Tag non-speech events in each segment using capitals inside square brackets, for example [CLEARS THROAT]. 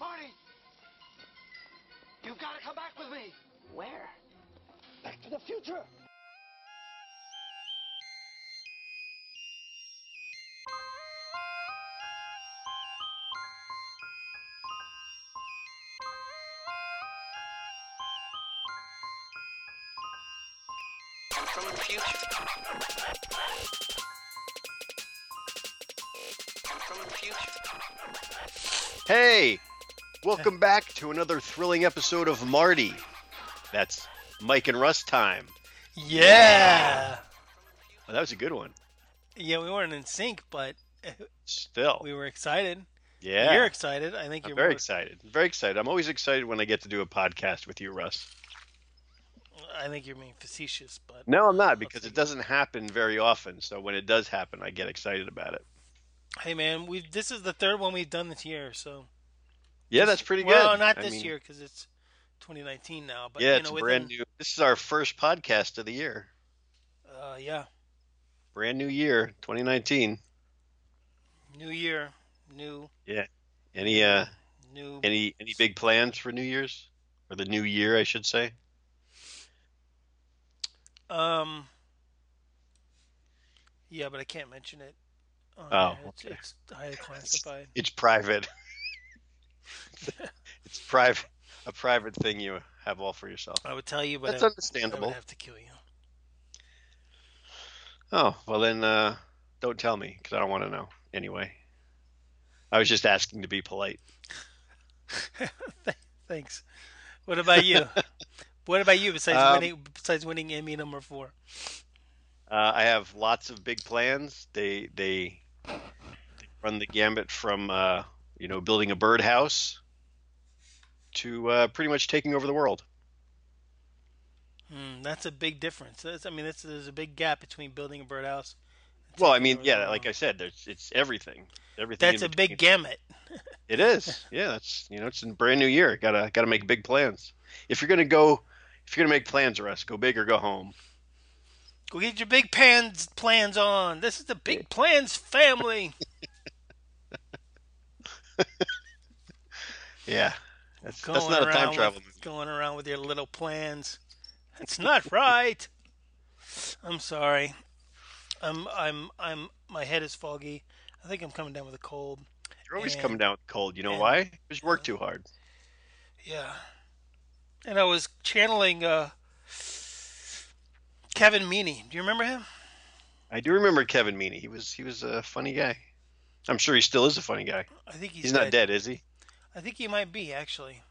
Marty! You've got to come back with me! Where? Back to the future! From the future. I'm from the future. Hey, welcome back to another thrilling episode of Marty. That's Mike and Russ time. Yeah. Oh, that was a good one. Yeah, we weren't in sync, but Still, we were excited. yeah, You're excited. I think I'm you're very more- excited. Very excited. I'm always excited when I get to do a podcast with you, Russ. I think you're being facetious, but No, I'm not because it doesn't happen very often. So when it does happen, I get excited about it. hey, man, we this is the third one we've done this year, so Yeah, that's pretty good. Well, not I this mean, year because it's 2019 now, but yeah, you it's know, a within, brand new. This is our first podcast of the year. Uh, yeah, Brand new year, 2019. new year, new, Yeah. Any uh, new. any any big plans for New Year's or the new year, I should say? Um. Yeah, but I can't mention it. Oh, here. it's, it's highly [LAUGHS] classified. It's private. It's private, a private thing you have all for yourself. I would tell you, but That's I, I understandable. would have to kill you. Oh well, then uh, don't tell me because I don't want to know anyway. I was just asking to be polite. [LAUGHS] Thanks. What about you? [LAUGHS] what about you? Besides Um, winning, besides winning Emmy number four. Uh, I have lots of big plans. They they, they run the gambit from uh, you know building a birdhouse to uh, pretty much taking over the world. Hmm, that's a big difference. That's, I mean, that's, there's a big gap between building a birdhouse. Well, I mean, yeah, like I said, there's it's everything. Everything. that's a big gamut. [LAUGHS] It is. Yeah, that's you know, it's a brand new year. Gotta gotta make big plans. If you're gonna go, if you're gonna make plans, Russ, go big or go home. Go get your big plans plans on. This is the Big Plans family. [LAUGHS] [LAUGHS] Yeah, that's Going that's not a time travel with, movie. Going around with your little plans. That's not right. I'm sorry. I'm I'm I'm my head is foggy. I think I'm coming down with a cold. You're always and- coming down with cold. You know and- why? Because you work too hard. Yeah. And I was channeling uh Kevin Meaney. Do you remember him? I do remember Kevin Meaney. He was he was a funny guy. I'm sure he still is a funny guy. I think he's, He's, not dead, is he? I think he might be actually.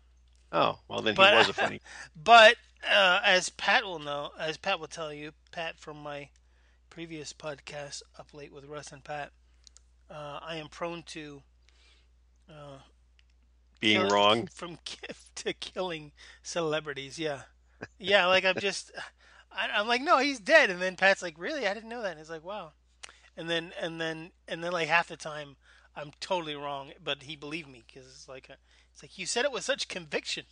Oh, well then But- he was a [LAUGHS] funny. But uh, as Pat will know, as Pat will tell you, Pat from my previous podcast, Up Late with Russ and Pat, uh, I am prone to uh, Being kill- wrong. [LAUGHS] from ki- [LAUGHS] to killing celebrities. Yeah, yeah. Like I'm just, I, I'm like, no, he's dead. And then Pat's like, really? I didn't know that. And it's like, wow. And then and then and then like half the time, I'm totally wrong, but he believed me because it's like, a, it's like you said it with such conviction.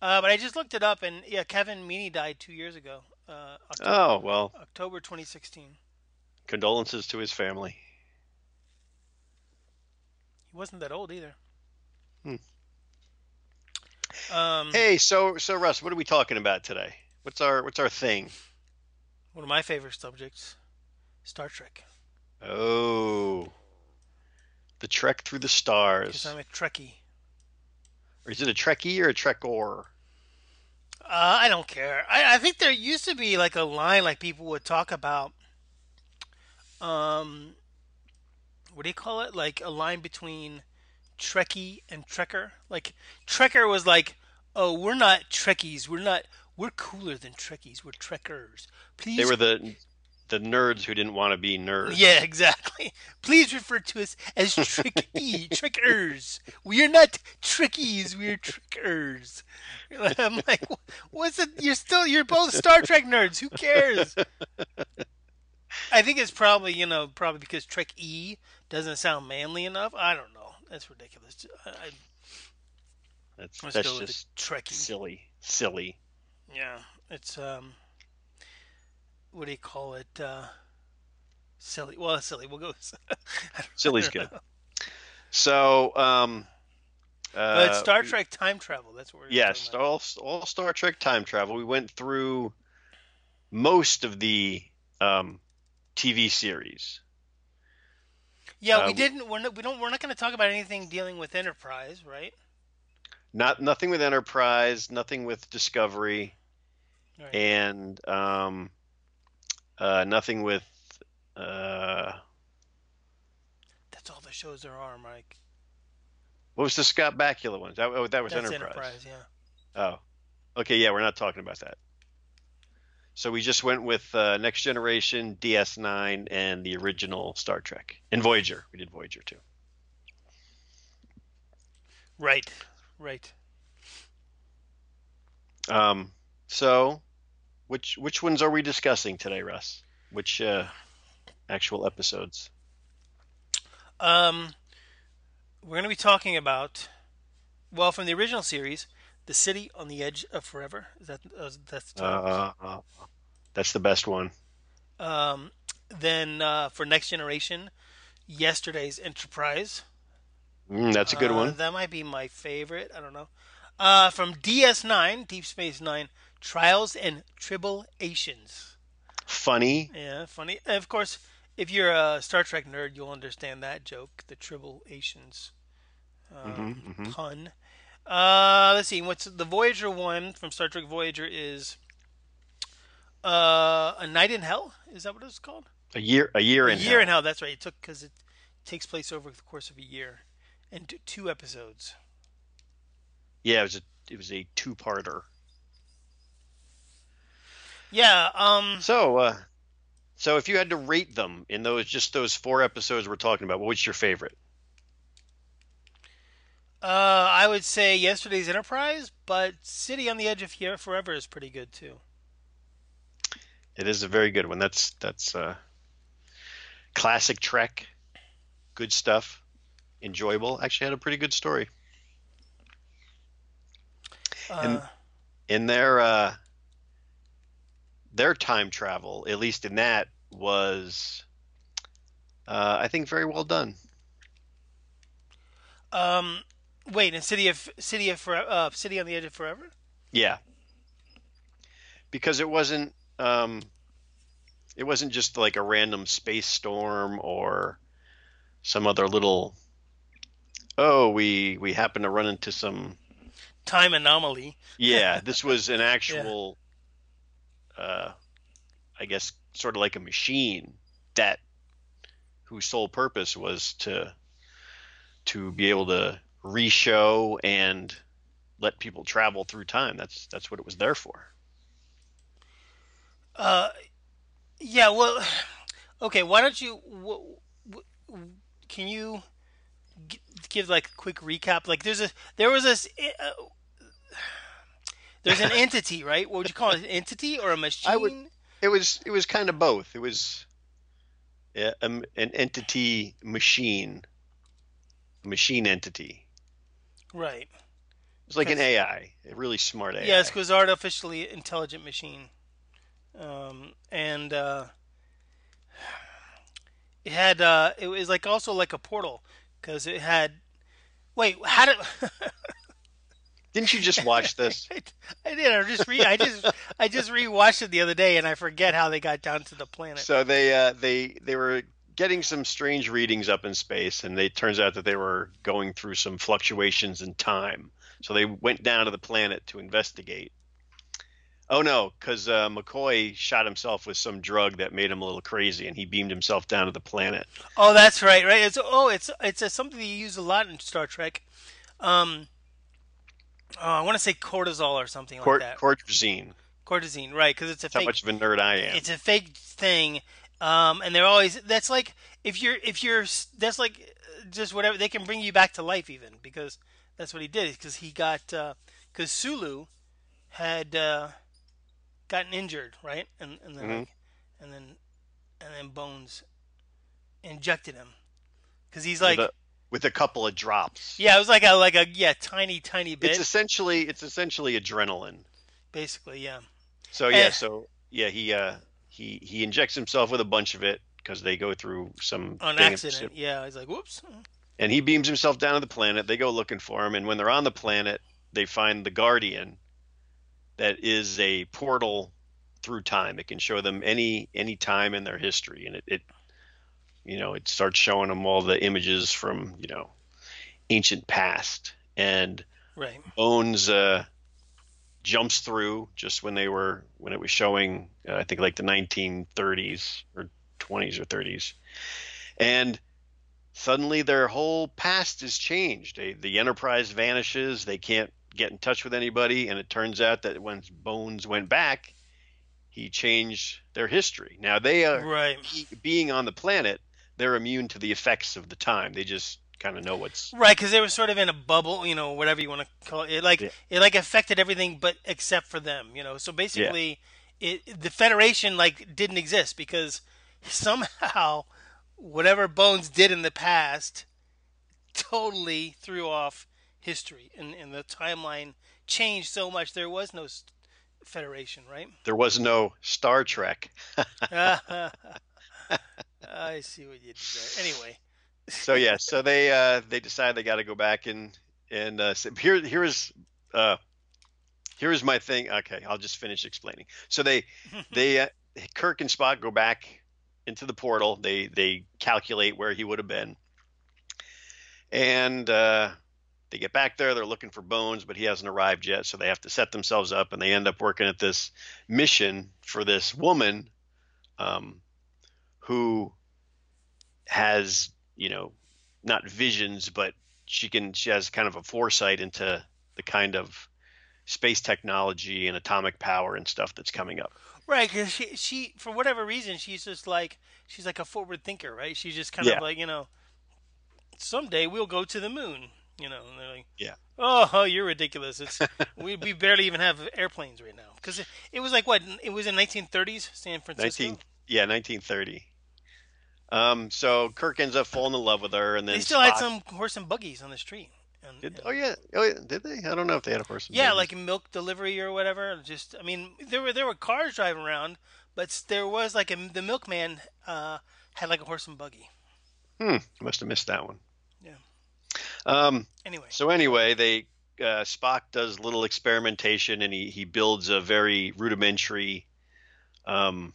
Uh, but I just looked it up, and yeah, Kevin Meaney died two years ago, uh, October, Oh well, October 2016. condolences to his family. He wasn't that old either. Hmm. Um, Hey, so so Russ, what are we talking about today? What's our what's our thing? one of my favorite subjects, Star Trek. Oh, the Trek through the Because stars. I'm a Trekkie. Or is it a Trekkie or a Trekker? Uh, I don't care. I, I think there used to be like a line like people would talk about. Um, what do you call it? Like a line between Trekkie and Trekker. Like Trekker was like, "Oh, we're not Trekkies. We're not. We're cooler than Trekkies. We're Trekkers. Please." They were the the nerds who didn't want to be nerds. Yeah, exactly. Please refer to us as tricky [LAUGHS] trickers. We are not trickies. We are trickers. [LAUGHS] I'm like, what's it? You're still you're both Star Trek nerds. Who cares? [LAUGHS] I think it's probably you know probably because Trek E doesn't sound manly enough. I don't know. That's ridiculous. I, I, That's that's just Trekkie. silly, silly. Yeah, it's um, what do you call it? Uh, silly. Well, silly. We'll go. [LAUGHS] Silly's good. So, um, Uh, but Star Trek time travel. That's what we're Yes, all all Star Trek time travel. We went through most of the um, TV series. Yeah, uh, we didn't. We're not, we don't. We're not going to talk about anything dealing with Enterprise, right? Not nothing with Enterprise, nothing with Discovery, Right. and um, uh, nothing with. Uh, That's all the shows there are, Mike. what was the Scott Bakula one? That, oh, that was That's Enterprise. Enterprise. Yeah. Oh, okay. Yeah, we're not talking about that. So we just went with uh, Next Generation, DS9, and the original Star Trek, and Voyager. We did Voyager too. Right. Right. Um, so, which which ones are we discussing today, Russ? Which uh, actual episodes? Um, we're going to be talking about, well, from the original series, the city on the edge of forever. Is that uh, that's the? Uh, uh, that's the best one. Um, then uh, for next generation, yesterday's Enterprise. Mm, that's a good Uh, one. That might be my favorite. I don't know. Uh, from DS9, Deep Space Nine, Trials and Tribulations. Funny. Yeah, funny. And of course, if you're a Star Trek nerd, you'll understand that joke, the Tribulations um, Mhm, mhm. pun. Uh, let's see. What's the Voyager one from Star Trek Voyager is uh, a night in hell. Is that what it's called? A year. A year in. a in. year hell. in hell. That's right. It took because it takes place over the course of a year and two episodes. Yeah, it was a it was a two parter. Yeah. Um. So, uh, so if you had to rate them in those just those four episodes we're talking about, what's your favorite? Uh, I would say yesterday's Enterprise, but City on the Edge of Here Forever is pretty good too. It is a very good one. That's that's uh, classic Trek. Good stuff. Enjoyable. Actually, had a pretty good story. Uh, And- in their uh, their time travel, at least in that, was uh, I think very well done. um, wait, in City of City of uh, City on the Edge of Forever. Yeah, because it wasn't um, it wasn't just like a random space storm or some other little. Oh, we we happen to run into some Time anomaly. Yeah, [LAUGHS] this was an actual, uh, I guess, sort of like a machine that whose sole purpose was to to be able to re-show and let people travel through time. That's that's what it was there for. Uh, yeah. Well, [SIGHS] okay. Why don't you? W- w- can you give like a quick recap? Like, there's a there was this. Uh, there's an [LAUGHS] entity, right? What would you call it? An entity or a machine? I would- It was it was kind of both. It was yeah, um, an entity machine, machine entity. Right. It's like an AI, a really smart AI. Yes, because artificially intelligent machine, um, and uh, it had uh, it was like also like a portal because it had. Wait, how did? [LAUGHS] Didn't you just watch this? [LAUGHS] I did. I just re. I just. I just rewatched it the other day, and I forget how they got down to the planet. So they uh, they they were getting some strange readings up in space, and it turns out that they were going through some fluctuations in time. So they went down to the planet to investigate. Oh no, because uh, McCoy shot himself with some drug that made him a little crazy, and he beamed himself down to the planet. Oh, that's right. Right. It's oh, it's it's a, something you use a lot in Star Trek. Um. Oh, I want to say cortisol or something Cort- like that. Cortazine. Cortisine, right? Because it's a That's how much of a nerd I am. it's a fake thing um and they're always that's like if you're if you're that's like uh, just whatever they can bring you back to life even because that's what he did because he got because sulu had uh gotten injured right and and then Mhm. like, and then and then bones injected him because he's like with a couple of drops. yeah it was like a like a yeah tiny tiny bit It's essentially it's essentially adrenaline. basically yeah So yeah, Eh. so yeah, he uh he he injects himself with a bunch of it because they go through some on accident yeah he's like whoops and he beams himself down to the planet. They go looking for him, and when they're on the planet, they find the Guardian, that is a portal through time. It can show them any any time in their history, and it, it you know it starts showing them all the images from you know ancient past and Right. Bones uh, jumps through just when they were when it was showing. Uh, I think like the 1930s or 20s or 30s, and suddenly their whole past is changed. They, the Enterprise vanishes. They can't get in touch with anybody, and it turns out that when Bones went back, he changed their history. Now they are Right. being on the planet. They're immune to the effects of the time. They just kind of know what's Right, because they were sort of in a bubble, you know, whatever you want to call it. It like Yeah. it like affected everything, but except for them, you know. So basically, it the Federation like didn't exist because somehow whatever Bones did in the past totally threw off history, and, and the timeline changed so much. There was no Federation, right? there was no Star Trek. [LAUGHS] [LAUGHS] I see what you did there. Anyway, [LAUGHS] so yeah, so they uh, they decide they got to go back and and uh, here here's uh, here's my thing. Okay, I'll just finish explaining. So they [LAUGHS] they uh, Kirk and Spock go back into the portal. They they calculate where he would have been, and uh, they get back there. They're looking for Bones, but he hasn't arrived yet. So they have to set themselves up, and they end up working at this mission for this woman, um, who has you know not visions, but she can she has kind of a foresight into the kind of space technology and atomic power and stuff that's coming up. Right, because she, she, for whatever reason, she's just like she's like a forward thinker, right? She's just kind Yeah. of like you know, someday we'll go to the moon, you know. And they're like, Yeah. oh, oh, you're ridiculous. It's [LAUGHS] we, we barely even have airplanes right now because it, it was like what it was in 1930s, San Francisco. 19 yeah, 1930. Um, so Kirk ends up falling in love with her, and then they still had some horse and buggies on the street. And, Did, and- oh yeah, oh yeah, did they? I don't know if they had a horse. and yeah, buggy. like milk delivery or whatever. Just, I mean, there were there were cars driving around, but there was like a the milkman uh, had like a horse and buggy. hmm, must have missed that one. Yeah. Um, Anyway, So anyway, they uh, Spock does little experimentation, and he he builds a very rudimentary, um,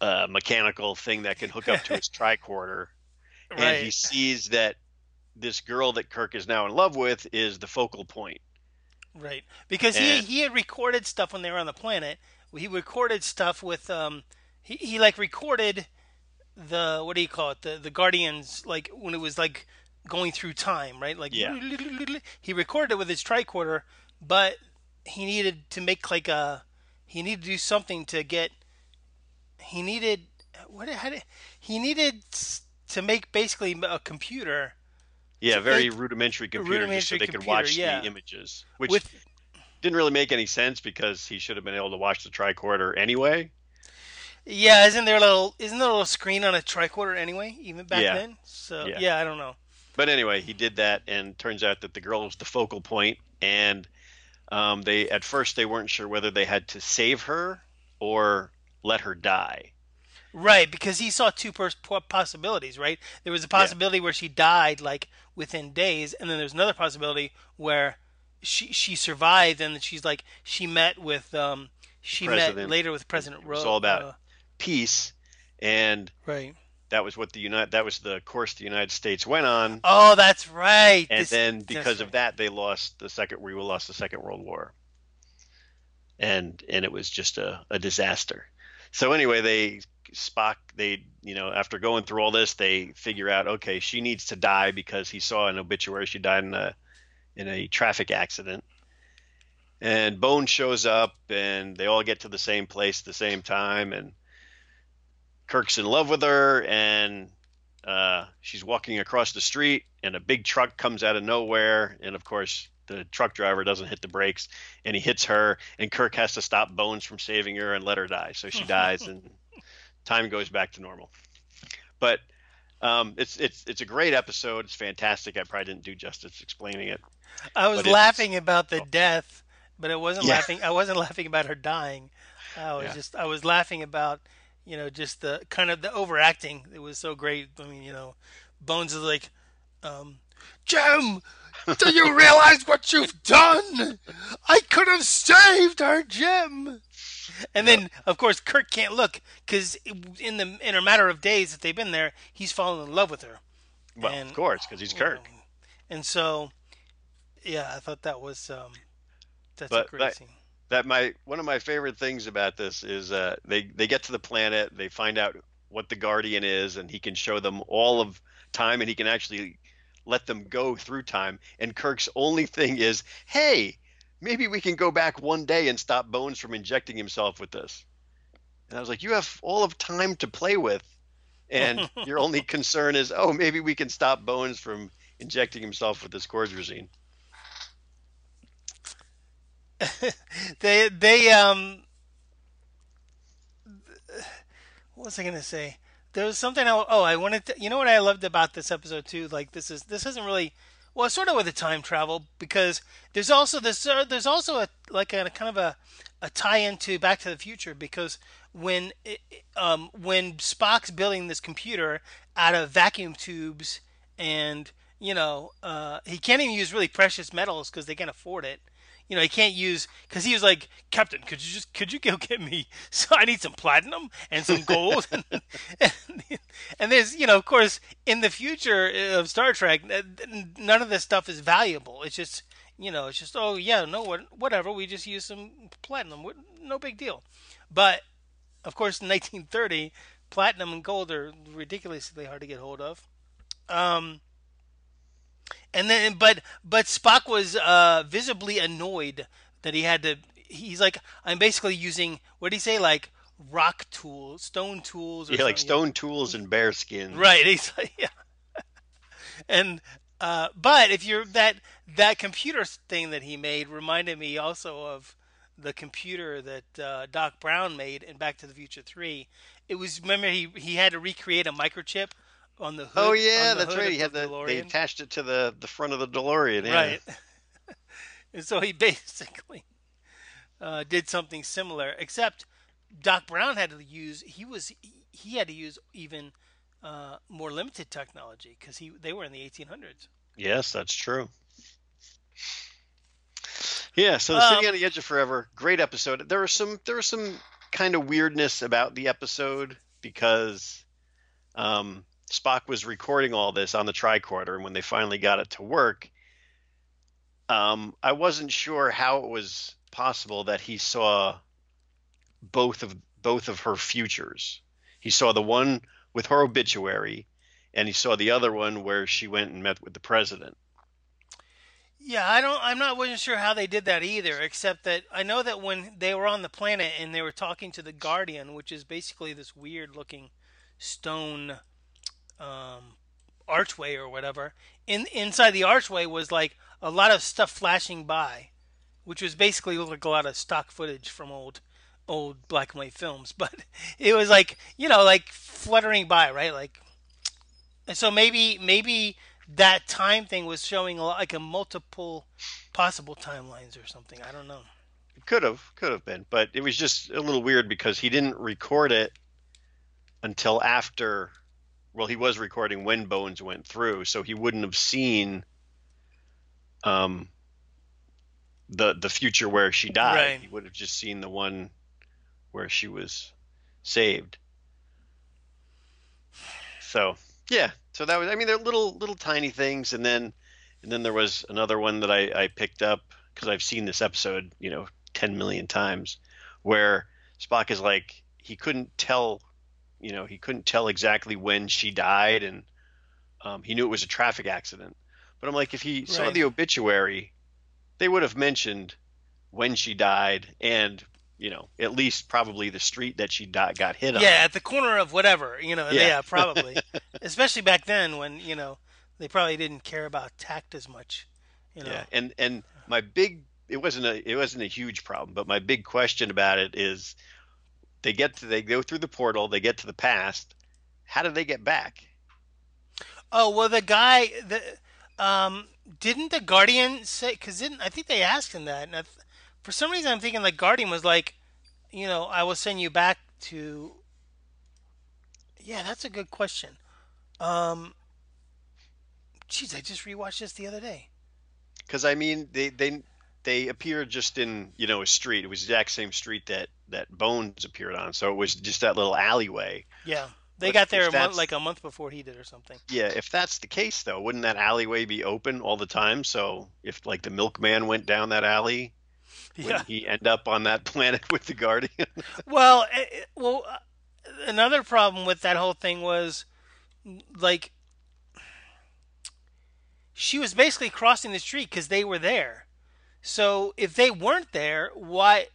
uh, mechanical thing that can hook up to his [LAUGHS] tricorder, and he sees that this girl that Kirk is now in love with is the focal point. Right, because he he had recorded stuff when they were on the planet. He recorded stuff with um he, he like recorded the what do you call it the the Guardians like when it was like going through time right like Yeah. [LAUGHS] he recorded it with his tricorder but he needed to make like a he needed to do something to get he needed what how did he needed to make basically a computer Yeah, very rudimentary computer, just so rudimentary they could watch yeah. the images, which with didn't really make any sense because he should have been able to watch the tricorder anyway. Yeah, isn't there a little isn't there a little screen on a tricorder anyway, even back Yeah. then? So Yeah. yeah. I don't know. But anyway, he did that, and turns out that the girl was the focal point, and um, they at first they weren't sure whether they had to save her or let her die. Right, because he saw two pers- possibilities. Right, there was a possibility where she died like within days, and then there's another possibility where she she survived, and she's like she met with um she met later with President It was Ro- all about uh, Peace, and right. that was what the United that was the course the United States went on, Oh, that's right. and This- then because of right. that they lost the second we lost the Second World War, and and it was just a, a disaster. So anyway, they Spock they you know after going through all this they figure out okay she needs to die because he saw an obituary. She died in a in a traffic accident. And Bone shows up and they all get to the same place at the same time. And Kirk's in love with her and uh, she's walking across the street and a big truck comes out of nowhere. And of course the truck driver doesn't hit the brakes and he hits her and Kirk has to stop Bones from saving her and let her die so she dies and [LAUGHS] time goes back to normal but um, it's it's it's a great episode it's fantastic I probably didn't do justice explaining it I was laughing about the death, but it wasn't Yeah. laughing. I wasn't laughing about her dying. I was Yeah. just I was laughing about you know just the kind of the overacting. It was so great. I mean, you know, Bones is like, um, Jim, do you realize what you've done? I could have saved our Jim. And then, of course, Kirk can't look because in the in a matter of days that they've been there, he's fallen in love with her. Well, And- of course, because he's Kirk. And so, yeah, I thought that was um, that's But a great that- scene. that my one of my favorite things about this is uh, they they get to the planet, they find out what the Guardian is, and he can show them all of time, and he can actually let them go through time. And Kirk's only thing is, hey, maybe we can go back one day and stop Bones from injecting himself with this. And I was like, you have all of time to play with, and [LAUGHS] your only concern is, oh, maybe we can stop Bones from injecting himself with this cordrazine. [LAUGHS] they they um what was I gonna say? There was something. I, oh, I wanted to. You know what I loved about this episode too? Like this is this isn't really well, sort of with the time travel because there's also this. Uh, there's also a like a kind of a a tie into Back to the Future because when it, um when Spock's building this computer out of vacuum tubes and you know uh, he can't even use really precious metals because they can't afford it you know, he can't use because he was like, Captain, could you just could you go [LAUGHS] get me? So [LAUGHS] I need some platinum and some gold, [LAUGHS] and, and there's you know, of course, in the future of Star Trek, none of this stuff is valuable. It's just you know, it's just oh yeah, no what whatever. We just use some platinum, no big deal. But of course, in 1930, platinum and gold are ridiculously hard to get hold of. Um, and then, but but Spock was uh, visibly annoyed that he had to. He's like, I'm basically using what did he say, like rock tools, stone tools, or Yeah, like stone tools and bear skins. Right. [LAUGHS] He's like, yeah. And uh, but if you're that that computer thing that he made reminded me also of the computer that uh, Doc Brown made in Back to the Future Three. It was remember he he had to recreate a microchip on the hood. Oh yeah, the that's right. He had the the they attached it to the the front of the DeLorean. Yeah. Right. [LAUGHS] and so he [LAUGHS] basically uh, did something similar, except Doc Brown had to use he was he had to use even uh, more limited technology because he they were in the 1800s. Yes, that's true. Yeah, so the Um, City on the Edge of Forever, great episode. There was some there was some kind of weirdness about the episode because um, Spock was recording all this on the tricorder, and when they finally got it to work, um, I wasn't sure how it was possible that he saw both of both of her futures. He saw the one with her obituary, and he saw the other one where she went and met with the president. Yeah, I don't. I'm not wasn't sure how they did that either. Except that I know that when they were on the planet and they were talking to the Guardian, which is basically this weird-looking stone um, archway or whatever. In inside the archway was like a lot of stuff flashing by, which was basically like a lot of stock footage from old old black and white films. [LAUGHS] But it was like you know like fluttering by, right? Like, and so maybe maybe that time thing was showing like a multiple possible timelines or something. I don't know. It could have, could have been, but it was just a little weird because he didn't record it until after. Well, he was recording when Bones went through, so he wouldn't have seen um, the the future where she died. Right. He would have just seen the one where she was saved. So yeah, so that was. I mean, they're little little tiny things, and then and then there was another one that I, I picked up because I've seen this episode, you know, 10 million times, where Spock is like, he couldn't tell, you know, he couldn't tell exactly when she died, and um, he knew it was a traffic accident. But I'm like, if he saw the obituary, they would have mentioned when she died and, you know, at least probably the street that she di- got hit on. Yeah, at the corner of whatever, you know. Yeah. Yeah, probably. [LAUGHS] Especially back then when you know they probably didn't care about tact as much. You know. Yeah, and and my big it wasn't a it wasn't a huge problem, but my big question about it is they get to they go through the portal, they get to the past. How do they get back? Oh well, the guy the um didn't the Guardian say? Because didn't I think they asked him that? And I, th- for some reason, I'm thinking the Guardian was like, you know, I will send you back to. Yeah, that's a good question. Um, Jeez, I just rewatched this the other day. Because I mean, they they they appear just in you know a street. It was the exact same street that that Bones appeared on. So it was just that little alleyway. Yeah, they But got there a month, like a month before he did or something. Yeah, if that's the case though, wouldn't that alleyway be open all the time? So if like the milkman went down that alley, would Yeah. he end up on that [LAUGHS] planet with the Guardian? [LAUGHS] Well, eh, eh, well, uh, another problem with that whole thing was, like, she was basically crossing the street because they were there. So if they weren't there, why?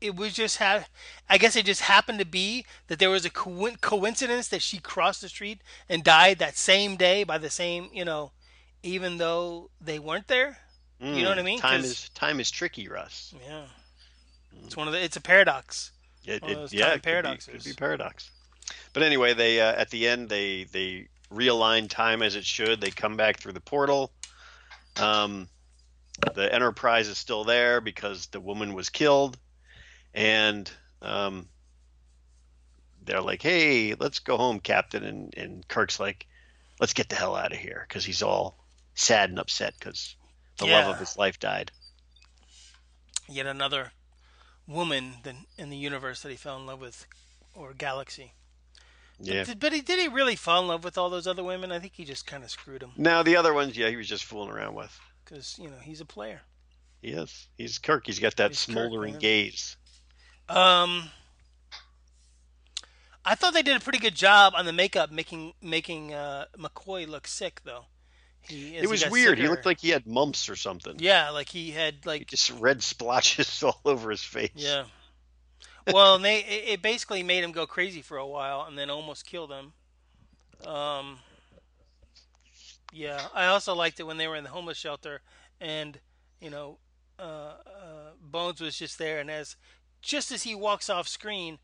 It was just have. I guess it just happened to be that there was a co- coincidence that she crossed the street and died that same day by the same, you know, even though they weren't there. You know what I mean? Time is time is tricky, Russ. Yeah, it's one of the. It's a paradox. It, it- yeah, it could be- Could be, paradox. But anyway, they uh, at the end they they realign time as it should. They come back through the portal. Um, the Enterprise is still there because the woman was killed, and um, they're like, "Hey, let's go home, Captain." And and Kirk's like, "Let's get the hell out of here," because he's all sad and upset because the love of his life died. yet another woman than in the universe that he fell in love with, or galaxy. Yeah. Did, but he did he really fall in love with all those other women? I think he just kind of screwed them Now the other ones, yeah, he was just fooling around with. Because you know he's a player. He is. He's Kirk. He's got that He's smoldering man. gaze. Um, I thought they did a pretty good job on the makeup, making making uh, McCoy look sick though. He, It was weird. He looked like he had mumps or something. yeah, like he had He like just red splotches [LAUGHS] all over his face. yeah. Well, and they it, it basically made him go crazy for a while, and then almost killed him. Um. Yeah, I also liked it when they were in the homeless shelter, and you know, uh, uh, Bones was just there, and as just as he walks off screen,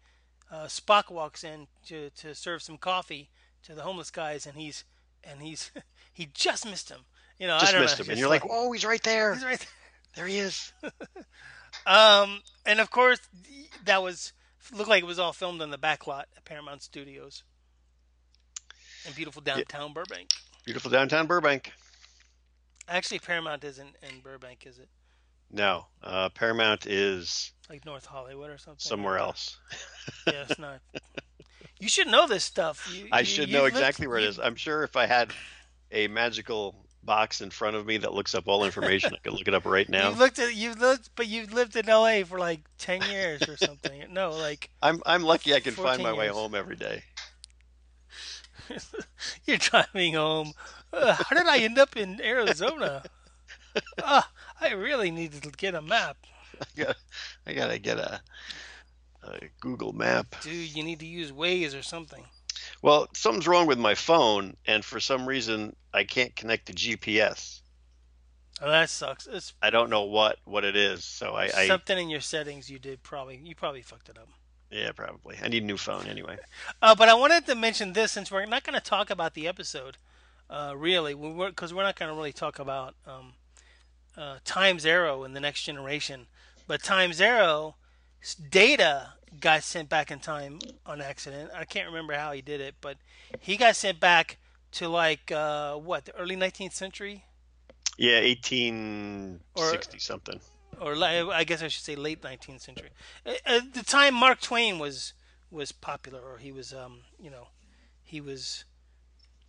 uh, Spock walks in to to serve some coffee to the homeless guys, and he's and he's [LAUGHS] he just missed him. You know, I don't missed know, him, and you're like, "Oh, he's right there. he's right. There. There he is." [LAUGHS] Um, and of course, that was looked like it was all filmed in the back lot at Paramount Studios in beautiful downtown Burbank. Beautiful downtown Burbank. Actually, Paramount isn't in Burbank, is it? No, uh, Paramount is Like North Hollywood or something? somewhere else. Yeah, it's not. [LAUGHS] You should know this stuff. You, I you- should know lived- exactly where it you- is. I'm sure if I had a magical box in front of me that looks up all information, I could look it up right [LAUGHS] now. You've looked at you've lived, but you've lived in L.A. for like ten years or something. No, like [LAUGHS] I'm I'm lucky I can find 14 my way home every day. [LAUGHS] you're driving home. Uh, how did I end up in Arizona? Ah, I really need to get a map. [LAUGHS] I got I gotta get a, a Google map. Dude, you need to use Waze or something. Well, something's wrong with my phone, and for some reason I can't connect to GPS. Oh, that sucks. It's I don't know what what it is. So I, I something in your settings you did probably. You probably fucked it up. Yeah probably I need a new phone anyway. Uh, but I wanted to mention this since we're not going to talk about the episode, uh, really, because we're, not going to really talk about um, uh, Time's Arrow in the Next Generation. But Time's Arrow, Data got sent back in time on accident. I can't remember how he did it, but he got sent back to like uh, what the early 19th century, Yeah, eighteen sixty something. Or I guess I should say late 19th century. Uh, At the time Mark Twain was was popular, or he was, um, you know, he was.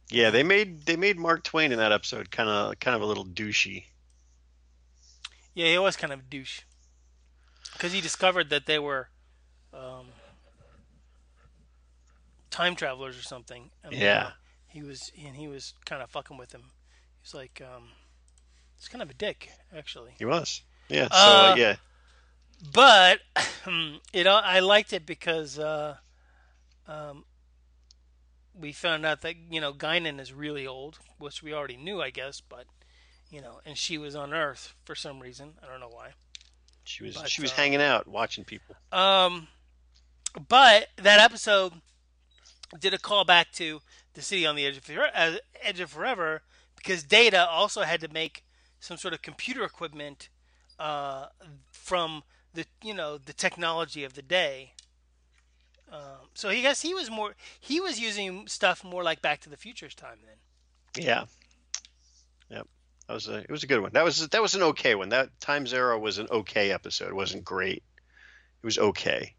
Yeah, they made they made Mark Twain in that episode kind of kind of a little douchey. Yeah, he was kind of a douche. Because he discovered that they were um, time travelers or something. And Yeah. uh, he was, and he was kind of fucking with him. He's like, um, he's kind of a dick, actually. He was. Yeah. So Uh, uh, yeah, But [CLEARS THROAT] it, I liked it because uh, um, we found out that you know Guinan is really old, which we already knew, I guess. But you know, and she was on Earth for some reason. I don't know why. she was but, she was uh, hanging out watching people. Um, but that episode did a call back to the city on the edge of uh, edge of forever because Data also had to make some sort of computer equipment uh, from the you know the technology of the day. Um, so he guess he was more he was using stuff more like Back to the Future's time then. Yeah. Yep. That was a it was a good one. That was that was an okay one. That Time's Arrow was an okay episode. It wasn't great. It was okay.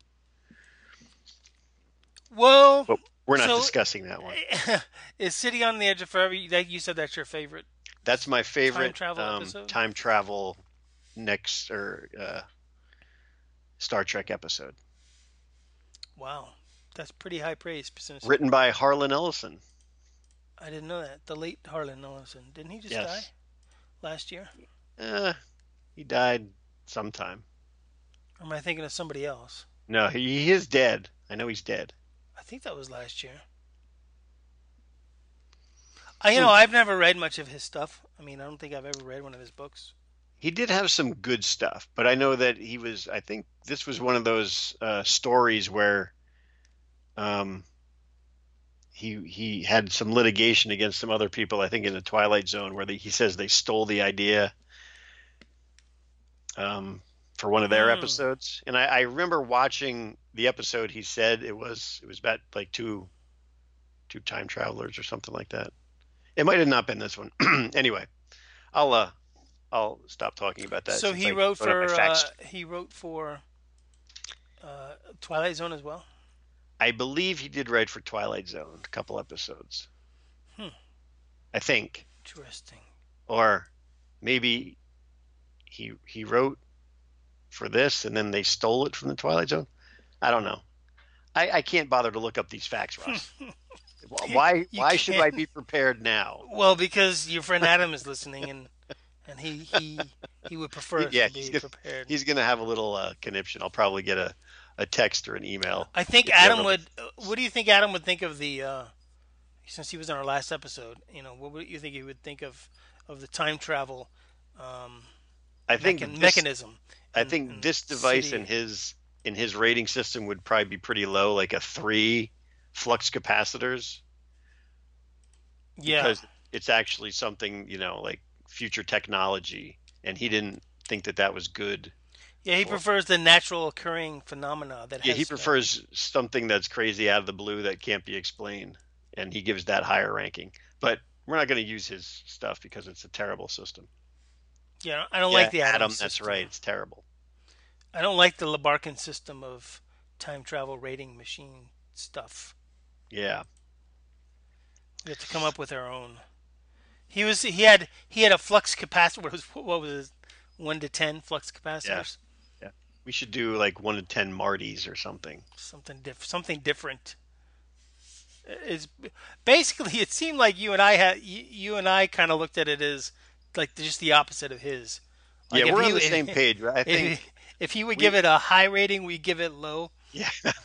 Well, But we're not So- discussing that one. [LAUGHS] is City on the Edge of Forever? That you said that's your favorite. That's my favorite time travel um, episode? time travel next or uh, Star Trek episode. Wow, that's pretty high praise. Written by Harlan Ellison. I didn't know that. The late Harlan Ellison. Didn't he just Yes. die last year? Uh, he died sometime. Or am I thinking of somebody else? No, he, he is dead. I know he's dead. I think that was last year. I, you know, I've never read much of his stuff. I mean, I don't think I've ever read one of his books. He did have some good stuff, but I know that he was. I think this was one of those uh, stories where, um, he he had some litigation against some other people. I think in the Twilight Zone, where they, he says they stole the idea, um, for one of their Hmm. episodes. And I, I remember watching the episode. He said it was it was about like two, two time travelers or something like that. It might have not been this one. [CLEARS THROAT] anyway, I'll uh, I'll stop talking about that. so he I wrote put up my for uh, he wrote for uh, Twilight Zone as well. I believe he did write for Twilight Zone a couple episodes. Hmm. I think, Interesting. or maybe he he wrote for this and then they stole it from the Twilight Zone. I don't know. I, I can't bother to look up these facts, Russ. [LAUGHS] why You why should I be prepared now? Well, because your friend Adam is listening, and and he he he would [LAUGHS] prefer Yeah, to he's be gonna- prepared. He's gonna have a little uh, conniption. I'll probably get a, a text or an email. I think Adam would. uh, What do you think Adam would think of the? Uh, since he was on our last episode, you know, what would you think he would think of of the time travel um, I think mechan- this- mechanism? I think and this device city- in his in his rating system would probably be pretty low, like a three flux capacitors, Yeah, because it's actually something you know like future technology, and he didn't think that that was good. yeah, he or- prefers the natural occurring phenomena that. Yeah, has, he prefers something that's crazy out of the blue that can't be explained, and he gives that higher ranking. But we're not going to use his stuff because it's a terrible system. yeah, I don't Yeah, like the Adam. Adam. That's right. It's terrible. I don't like the Labarkin system of time travel rating machine stuff. Yeah. We have to come up with our own. He was he had he had a flux capacitor. What was what was it? one to ten flux capacitors? Yeah. yeah. We should do like one to ten Martys or something. Something diff- something different. Is basically it seemed like you and I had you, you and I kind of looked at it as like just the opposite of his. Like yeah, we're he- on the same [LAUGHS] page. Right? I think. If, if he would we- give it a high rating, we give it low. Yeah. [LAUGHS]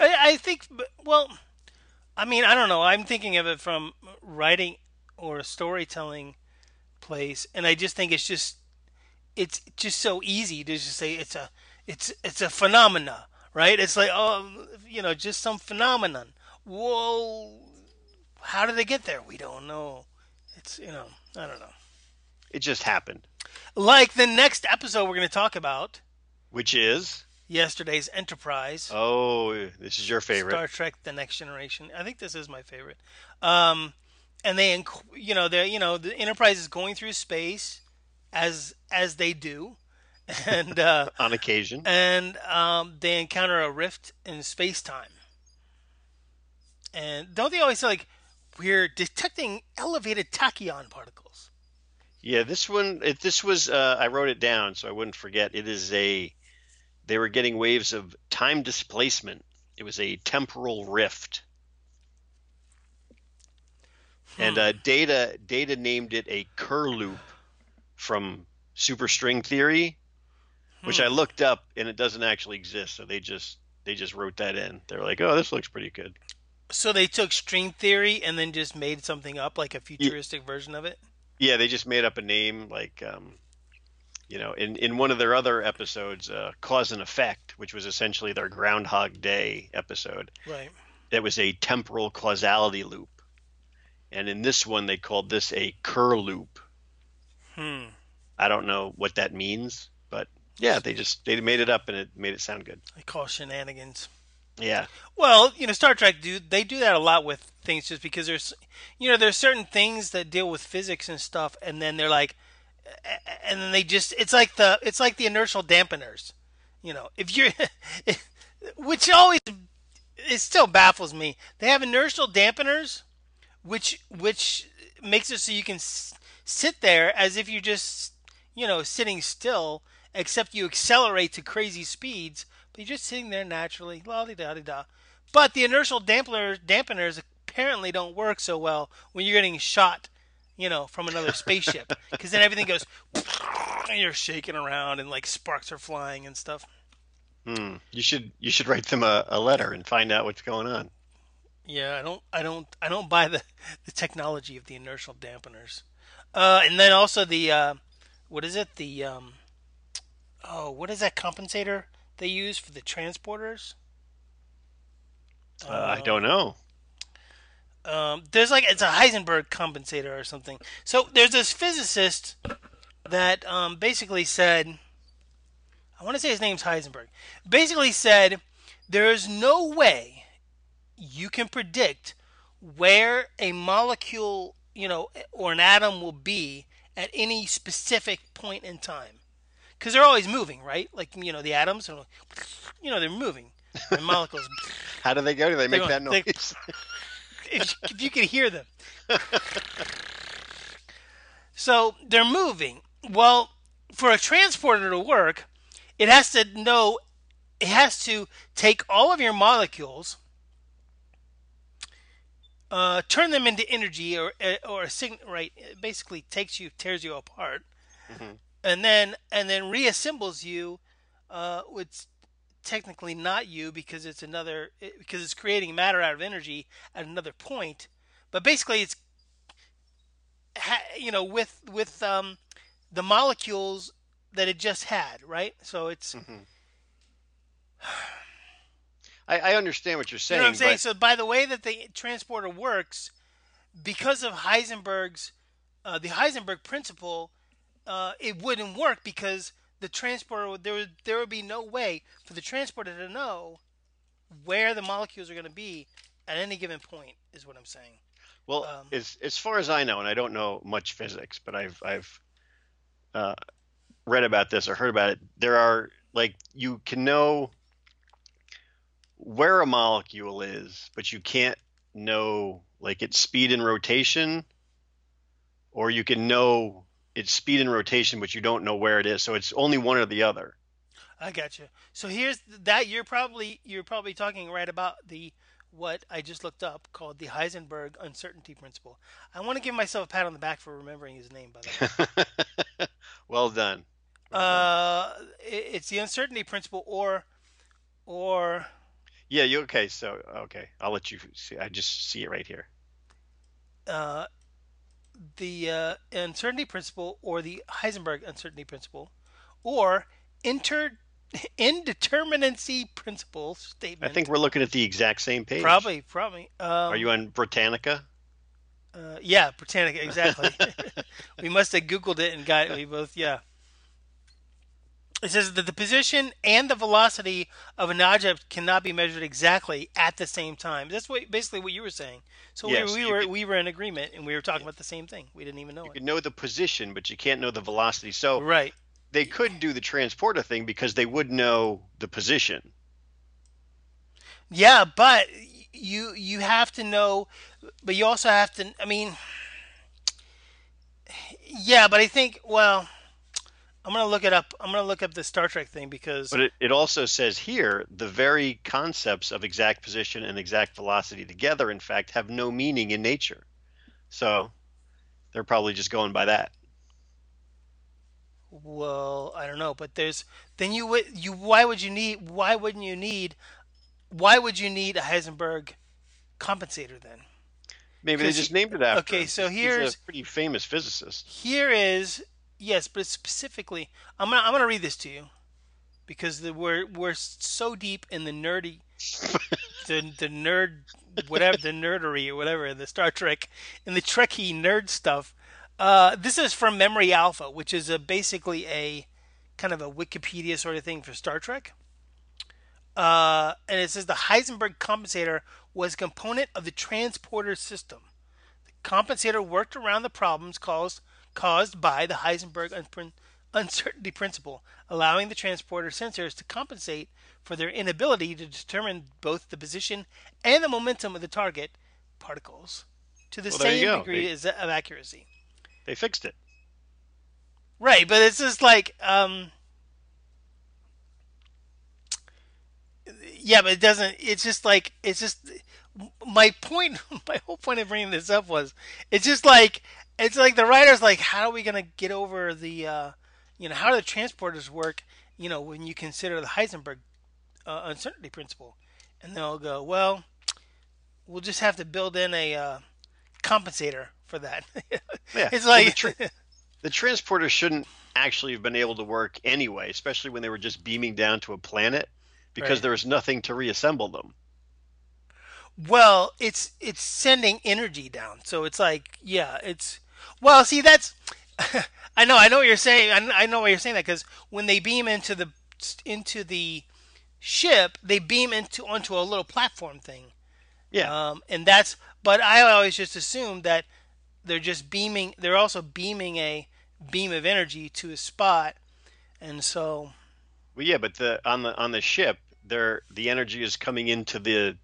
I, I think, well, I mean, I don't know. I'm thinking of it from writing or a storytelling place, and I just think it's just, it's just so easy to just say it's a, it's it's a phenomena, right? It's like, oh, you know, just some phenomenon. Whoa, how did they get there? We don't know. It's you know, I don't know. it just happened. Like the next episode we're going to talk about, Which is yesterday's Enterprise. oh, this is your favorite. Star Trek: The Next Generation. I think this is my favorite. Um, and they, inc- you know, they, you know, the Enterprise is going through space, as as they do, [LAUGHS] and uh, [LAUGHS] on occasion. and um, they encounter a rift in space time. And don't they always say like, we're detecting elevated tachyon particles? Yeah, this one. It, this was. Uh, I wrote it down so I wouldn't forget. It is a. They were getting waves of time displacement. It was a temporal rift, and uh, Data Data named it a Kerr loop from superstring theory, which I looked up, and it doesn't actually exist. So they just they just wrote that in. They're like, oh, this looks pretty good. So they took string theory and then just made something up, like a futuristic version of it. Yeah, they just made up a name like um, you know, in in one of their other episodes, uh, Cause and Effect, which was essentially their Groundhog Day episode. Right. That was a temporal causality loop, and in this one, they called this a Kerr loop. Hmm. I don't know what that means, but yeah, they just they made it up and it made it sound good. I call shenanigans. Yeah. Well, you know, Star Trek do they do that a lot with things just because there's you know there's certain things that deal with physics and stuff, and then they're like, and then they just it's like the it's like the inertial dampeners, you know. If you're, [LAUGHS] which always it still baffles me. They have inertial dampeners, which which makes it so you can sit there as if you're just you know sitting still, except you accelerate to crazy speeds, but you're just sitting there naturally, la di da di da. But the inertial dampeners dampeners apparently don't work so well when you're getting shot, you know, from another spaceship, [LAUGHS] because then everything goes [LAUGHS] and you're shaking around and like sparks are flying and stuff. Hmm. You should you should write them a, a letter and find out what's going on. Yeah, I don't, I don't, I don't buy the, [LAUGHS] the technology of the inertial dampeners. Uh, and then also the, uh, what is it? The, um, oh, what is that compensator they use for the transporters? Uh, I don't know. Um, there's like it's a Heisenberg compensator or something. So there's this physicist that um, basically said, I want to say his name's Heisenberg. Basically said, there is no way you can predict where a molecule, you know, or an atom will be at any specific point in time, because they're always moving, right? Like you know, the atoms, are, you know, they're moving. [LAUGHS] The molecules. How do they go? Do they make go- that they- noise? [LAUGHS] if, if you could hear them. [LAUGHS] so they're moving. Well, for a transporter to work, it has to know, it has to take all of your molecules, uh, turn them into energy or or a signal. Right, it basically takes you, tears you apart, and then and then reassembles you uh, with technically not you because it's another it- because it's creating matter out of energy at another point. But basically it's you know with with um, the molecules that it just had right? So it's I, I understand what you're saying you know what i'm saying? but so by the way that the transporter works because of heisenberg's uh, the heisenberg principle uh, it wouldn't work because the transporter there would there would be no way for the transporter to know where the molecules are going to be at any given point is what I'm saying. Well, Um, as as far as I know, and I don't know much physics, but I've I've uh, read about this or heard about it. There are like you can know where a molecule is, but you can't know like its speed and rotation, or you can know its speed and rotation, but you don't know where it is. So it's only one or the other. I got you. So here's that you're probably you're probably talking right about the what I just looked up called the Heisenberg uncertainty principle. I want to give myself a pat on the back for remembering his name by the way. [LAUGHS] well done. uh, it- it's the uncertainty principle or or Yeah, you okay? So okay, I'll let you see. I just see it right here. uh, the uh, uncertainty principle or the Heisenberg uncertainty principle or inter [LAUGHS] indeterminacy principle statement. I think we're looking at the exact same page. probably probably. Um, Are you on Britannica? Uh, yeah, Britannica, exactly. [LAUGHS] we must have Googled it and got it. We both, yeah. It says that the position and the velocity of an object cannot be measured exactly at the same time. That's what basically what you were saying. So Yes, we, we were could- we were in agreement and we were talking about the same thing. We didn't even know You it. can know the position, but you can't know the velocity. So Right. they could do the transporter thing because they would know the position. Yeah, but you you have to know, but you also have to. I mean, yeah, but I think well, I'm gonna look it up. I'm gonna look up the Star Trek thing because But it, it also says here the very concepts of exact position and exact velocity together, in fact, have no meaning in nature. So they're probably just going by that. Well, I don't know, but there's then you would you why would you need why wouldn't you need why would you need a Heisenberg compensator then? Maybe they just named it after. okay, so He's here's- a pretty famous physicist. Here is yes, but specifically I'm gonna I'm gonna read this to you because the, we're we're so deep in the nerdy [LAUGHS] the the nerd whatever the nerdery or whatever the Star Trek and the Trekkie nerd stuff. Uh, this is from Memory Alpha, which is a basically a kind of a Wikipedia sort of thing for Star Trek. Uh, and it says the Heisenberg compensator was a component of the transporter system. The compensator worked around the problems caused caused by the Heisenberg uncertainty principle, allowing the transporter sensors to compensate for their inability to determine both the position and the momentum of the target particles to the Well, same degree They- as of accuracy. They fixed it. Right, but it's just like, um, yeah, but it doesn't. It's just like it's just my point. [LAUGHS] My whole point of bringing this up was it's just like it's like the writers like how are we gonna get over the uh, you know how do the transporters work you know when you consider the Heisenberg uh, uncertainty principle, and they'll go well we'll just have to build in a uh, compensator for that. [LAUGHS] Yeah. it's Well, like the, tra- the transporter shouldn't actually have been able to work anyway, especially when they were just beaming down to a planet, because Right. there was nothing to reassemble them. Well, it's it's sending energy down, so it's like yeah, it's well. See, that's [LAUGHS] I know I know what you're saying. I, I know why you're saying that because when they beam into the into the ship, they beam into onto a little platform thing, Yeah. um, and that's. But I always just assume that they're just beaming. They're also beaming a beam of energy to a spot, and so Well, yeah, but the on the on the ship, there the energy is coming into the,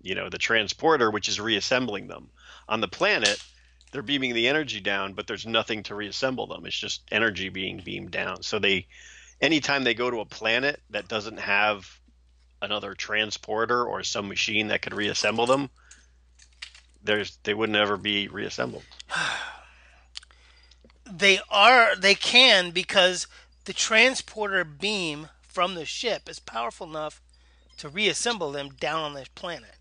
you know, the transporter, which is reassembling them. On the planet, they're beaming the energy down, but there's nothing to reassemble them. It's just energy being beamed down. So they, anytime they go to a planet that doesn't have another transporter or some machine that could reassemble them, there's they wouldn't ever be reassembled. [SIGHS] They are they can because the transporter beam from the ship is powerful enough to reassemble them down on this planet.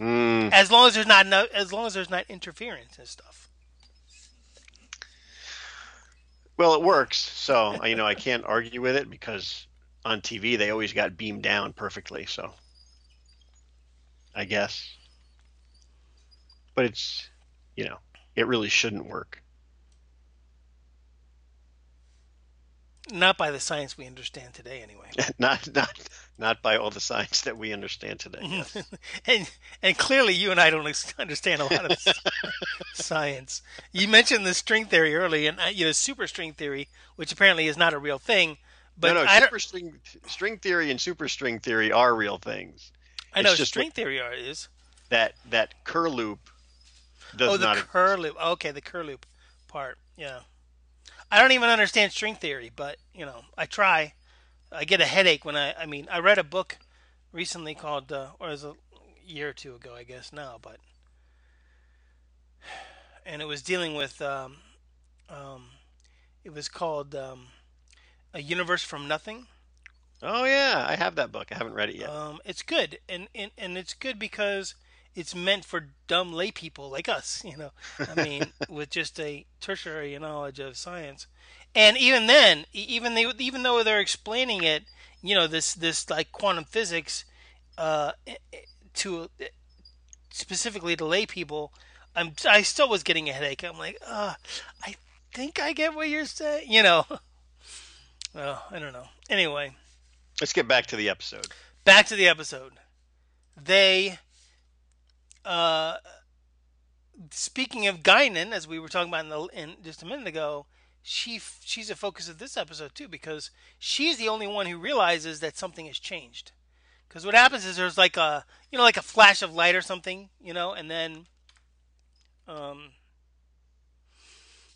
Mm, As long as there's not no, as long as there's not interference and stuff. Well, it works. So, you know, I can't argue with it because on TV they always got beamed down perfectly. So, I guess. But it's, you know, it really shouldn't work. Not by the science we understand today anyway. [LAUGHS] not not not by all the science that we understand today. Yes. [LAUGHS] and and clearly you and I don't [LAUGHS] understand a lot of science. You mentioned the string theory early and uh, you know super string theory, which apparently is not a real thing, but no, no, I don't string theory and super string theory are real things. I know it's just string theory are- is. That that Kerr loop does oh, the not Kerr loop. Okay, the Kerr loop part. Yeah. I don't even understand string theory, but you know, I try. I get a headache when I. I mean, I read a book recently called, uh, or it was a year or two ago, I guess now, but and it was dealing with. Um, um, it was called um, a universe from nothing. Oh yeah, I have that book. I haven't read it yet. Um, it's good, and, and and it's good because it's meant for dumb lay people like us. You know, I mean, [LAUGHS] with just a tertiary knowledge of science, and even then, even they even though they're explaining it, you know, this this like quantum physics, uh, to specifically to lay people, I'm I still was getting a headache. I'm like, uh, I think I get what you're saying. You know, [LAUGHS] well, I don't know. Anyway Let's get back to the episode. back to the episode. They, uh, speaking of Guinan, as we were talking about in, the, in just a minute ago, she she's a focus of this episode too because she's the only one who realizes that something has changed. Because what happens is there's like a you know like a flash of light or something, you know, and then um,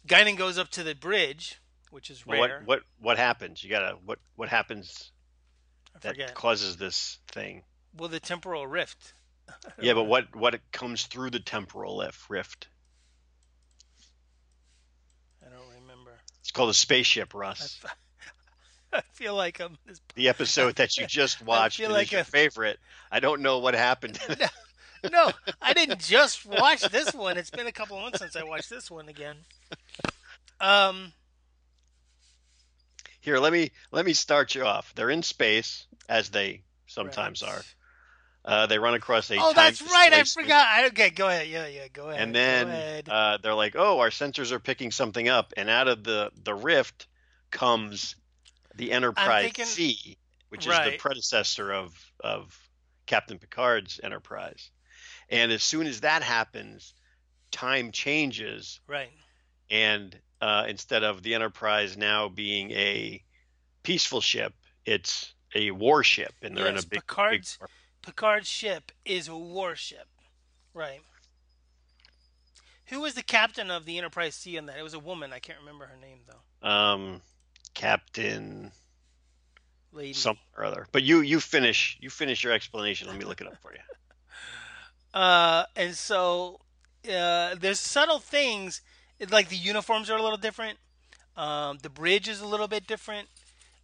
Guinan goes up to the bridge, which is Well, rare. What what what happens? You gotta what what happens I that causes this thing? Well, the temporal rift. [LAUGHS] Yeah, but what what comes through the temporal rift? I don't remember. It's called a spaceship, I Russ. [LAUGHS] f- I feel like I'm. This, The episode that you just [LAUGHS] watched feel like your a- favorite. I don't know what happened. no, I didn't just watch this one. It's been a couple of months since I watched this one again. Um. Here, let me let me start you off. They're in space, as they sometimes right. are. Uh, they run across a Oh, that's right. I forgot. I, okay, go ahead. Yeah, yeah, go ahead. And then ahead. uh, they're like, "Oh, our sensors are picking something up," and out of the the rift comes the Enterprise thinking- C. which is the predecessor of of Captain Picard's Enterprise. And as soon as that happens, time changes, Right. and uh, instead of the Enterprise now being a peaceful ship, it's a warship, and they're Yes, in a big, big Picard's- war. Picard's ship is a warship. Right. Who was the captain of the Enterprise C on that? It was a woman. I can't remember her name though. um, Captain Lady. something or other. But you you finish you finish your explanation. Let me look it up for you. [LAUGHS] [LAUGHS] Uh, and so uh, there's subtle things like the uniforms are a little different. Um, the bridge is a little bit different.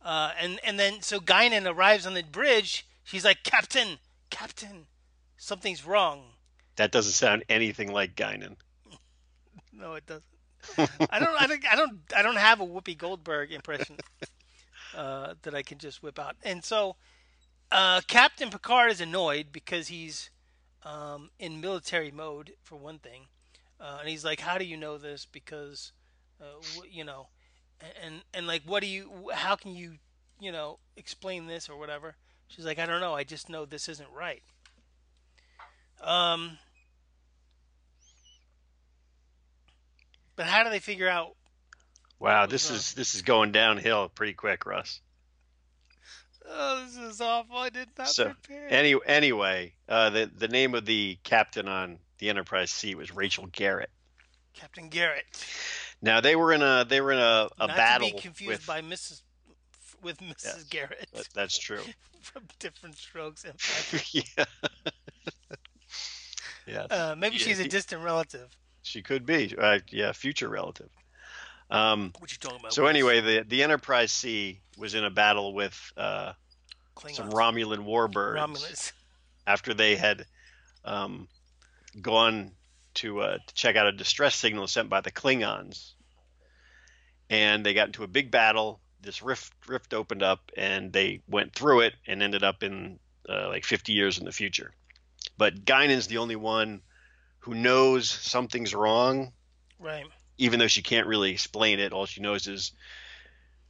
Uh, and and then so Guinan arrives on the bridge. She's like, Captain, Captain, something's wrong. That doesn't sound anything like Guinan. [LAUGHS] No, it doesn't. I don't. I don't. I don't. I don't have a Whoopi Goldberg impression [LAUGHS] uh, that I can just whip out. And so, uh, Captain Picard is annoyed because he's um, in military mode for one thing, uh, and he's like, "How do you know this? Because, uh, wh- you know, and and like, what do you? How can you, you know, explain this or whatever?" She's like, "I don't know. I just know this isn't right." Um. But how do they figure out? Wow, this wrong? is this is going downhill pretty quick, Russ. Oh, this is awful. I did not So, prepare. Any anyway, uh, the the name of the captain on the Enterprise C was Rachel Garrett. Captain Garrett. Now they were in a they were in a, a not battle to be confused with. by Mrs. with Mrs. Yes. Garrett that- that's true. [LAUGHS] from Diff'rent Strokes. And [LAUGHS] yeah. [LAUGHS] yeah. Uh, maybe Yeah, she's a distant relative. She could be. Uh, yeah, future relative. Um, What you talking about? so anyway, the the Enterprise C was in a battle with uh, some Romulan warbirds Romulus. after they had um, gone to uh, to check out a distress signal sent by the Klingons, and they got into a big battle. This rift rift opened up, and they went through it and ended up in uh, like 50 years in the future. But Guinan's the only one who knows something's wrong Right. even though she can't really explain it, all she knows is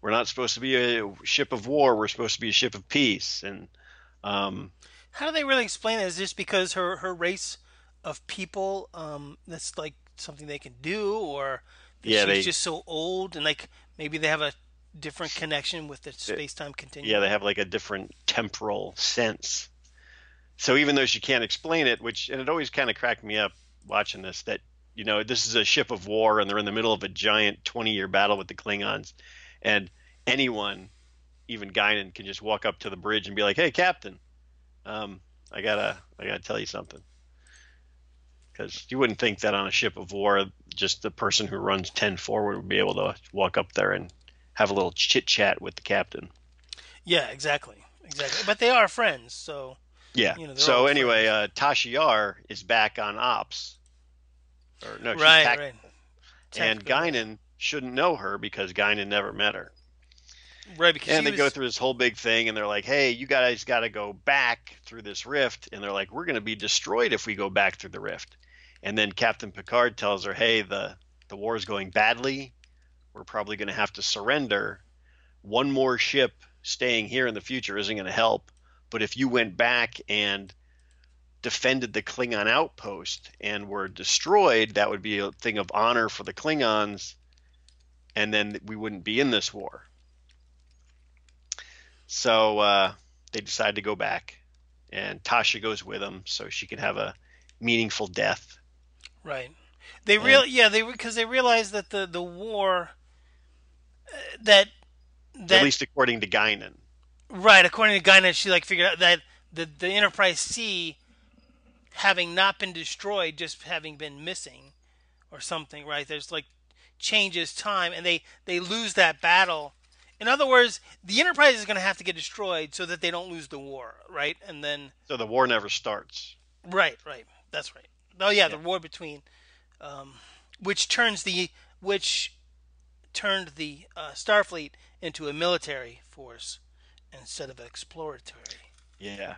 we're not supposed to be a ship of war. We're supposed to be a ship of peace. And um, How do they really explain it? Is this because her her race of people um, that's like something they can do, or Yeah, she's they- just so old and like maybe they have a different connection with the space time continuum? yeah, they have like a different temporal sense. So even though she can't explain it, which and it always kind of cracked me up watching this, that you know this is a ship of war and they're in the middle of a giant 20-year battle with the Klingons, and anyone, even Guinan, can just walk up to the bridge and be like, "Hey, Captain, um, I gotta I gotta tell you something." Because you wouldn't think that on a ship of war, just the person who runs 10 forward would be able to walk up there and have a little chit chat with the captain. Yeah, exactly, exactly. But they are friends, so Yeah. You know, so anyway, uh, Tasha Yar is back on ops. Or no, she's right, right. And Guinan shouldn't know her because Guinan never met her. right? Because And they go through this whole big thing, and they're like, "Hey, you guys got to go back through this rift." And they're like, "We're going to be destroyed if we go back through the rift." And then Captain Picard tells her, "Hey, the the war is going badly. We're probably going to have to surrender. One more ship staying here in the future isn't going to help. But if you went back and defended the Klingon outpost and were destroyed, that would be a thing of honor for the Klingons, and then we wouldn't be in this war." So uh, they decide to go back, and Tasha goes with them so she can have a meaningful death. Right. They real yeah they because they realize that the the war that that at least according to Guinan. right according to Guinan she like figured out that the the Enterprise C having not been destroyed just having been missing or something right there's like changes time and they they lose that battle in other words the Enterprise is going to have to get destroyed so that they don't lose the war right and then So the war never starts. Right, right. That's right. Oh yeah, the war between, um, which turns the which turned the uh, Starfleet into a military force instead of exploratory. Yeah.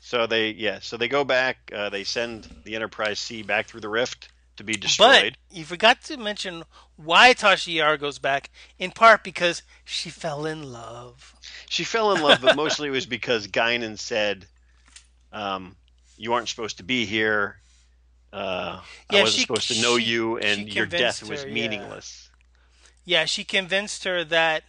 So they yeah so they go back. Uh, they send the Enterprise C back through the rift to be destroyed. But you forgot to mention why Tasha Yar goes back. In part because she fell in love. She fell in love, but [LAUGHS] mostly it was because Guinan said, um, "You aren't supposed to be here. Uh, I wasn't she- supposed to know she- you, and your death was her, meaningless." Yeah, she convinced her that,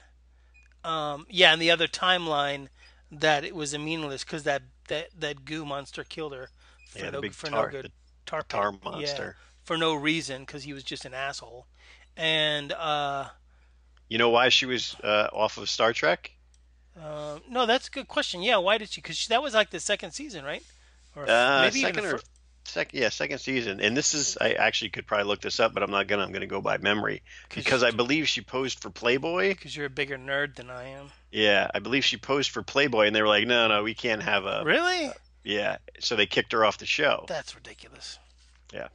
um, yeah, in the other timeline, that it was a meaningless because that, that that goo monster killed her for Yeah, no for tar- no good tar tar Yeah, monster. for no reason because he was just an asshole, and uh, You know why she was uh, off of Star Trek? uh, no, that's a good question. Yeah, why did she? Because that was like the second season, right? Or Uh, maybe second even or second, yeah, second season. And this is I actually could probably look this up, but I'm not gonna. I'm gonna go by memory because I believe she posed for Playboy. because you're a bigger nerd than I am. Yeah, I believe she posed for Playboy, and they were like, "No, no, we can't have a." Really? Yeah, so they kicked her off the show. That's ridiculous. Yeah.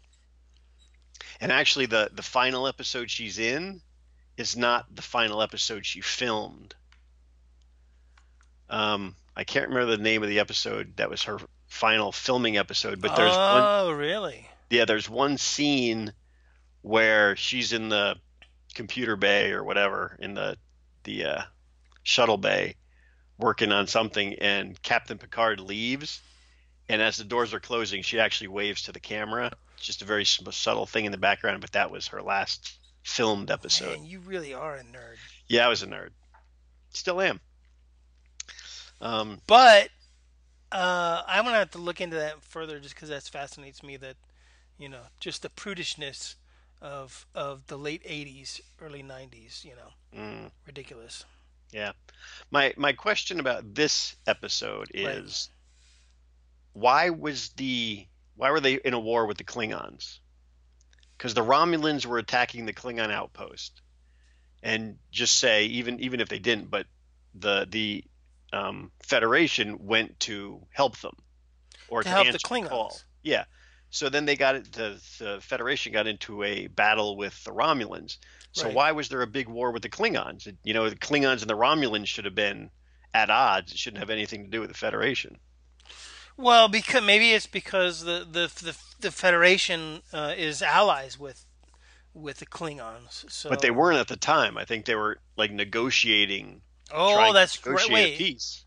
And actually, the the final episode she's in is not the final episode she filmed. Um, I can't remember the name of the episode that was her final filming episode, but there's one. oh, really? Yeah, there's one scene where she's in the computer bay or whatever in the the uh, shuttle bay working on something, and Captain Picard leaves, and as the doors are closing, she actually waves to the camera. It's just a very subtle thing in the background, but that was her last filmed episode. Man, you really are a nerd. Yeah, I was a nerd. Still am. Um, But uh, I'm gonna have to look into that further, just because that fascinates me. That you know, just the prudishness of of the late '80s, early '90s. You know, mm, ridiculous. yeah. My my question about this episode Right. is why was the why were they in a war with the Klingons? Because the Romulans were attacking the Klingon outpost, and just say even even if they didn't, but the the um, Federation went to help them or To to, help the Klingons. call. Yeah. So then they got it. The, the Federation got into a battle with the Romulans. So Right. why was there a big war with the Klingons? You know, the Klingons and the Romulans should have been at odds. It shouldn't have anything to do with the Federation. Well, because maybe it's because the the the, the Federation uh, is allies with with the Klingons. So, But they weren't at the time. I think they were like negotiating. Oh, that's to right. negotiate a Wait, peace.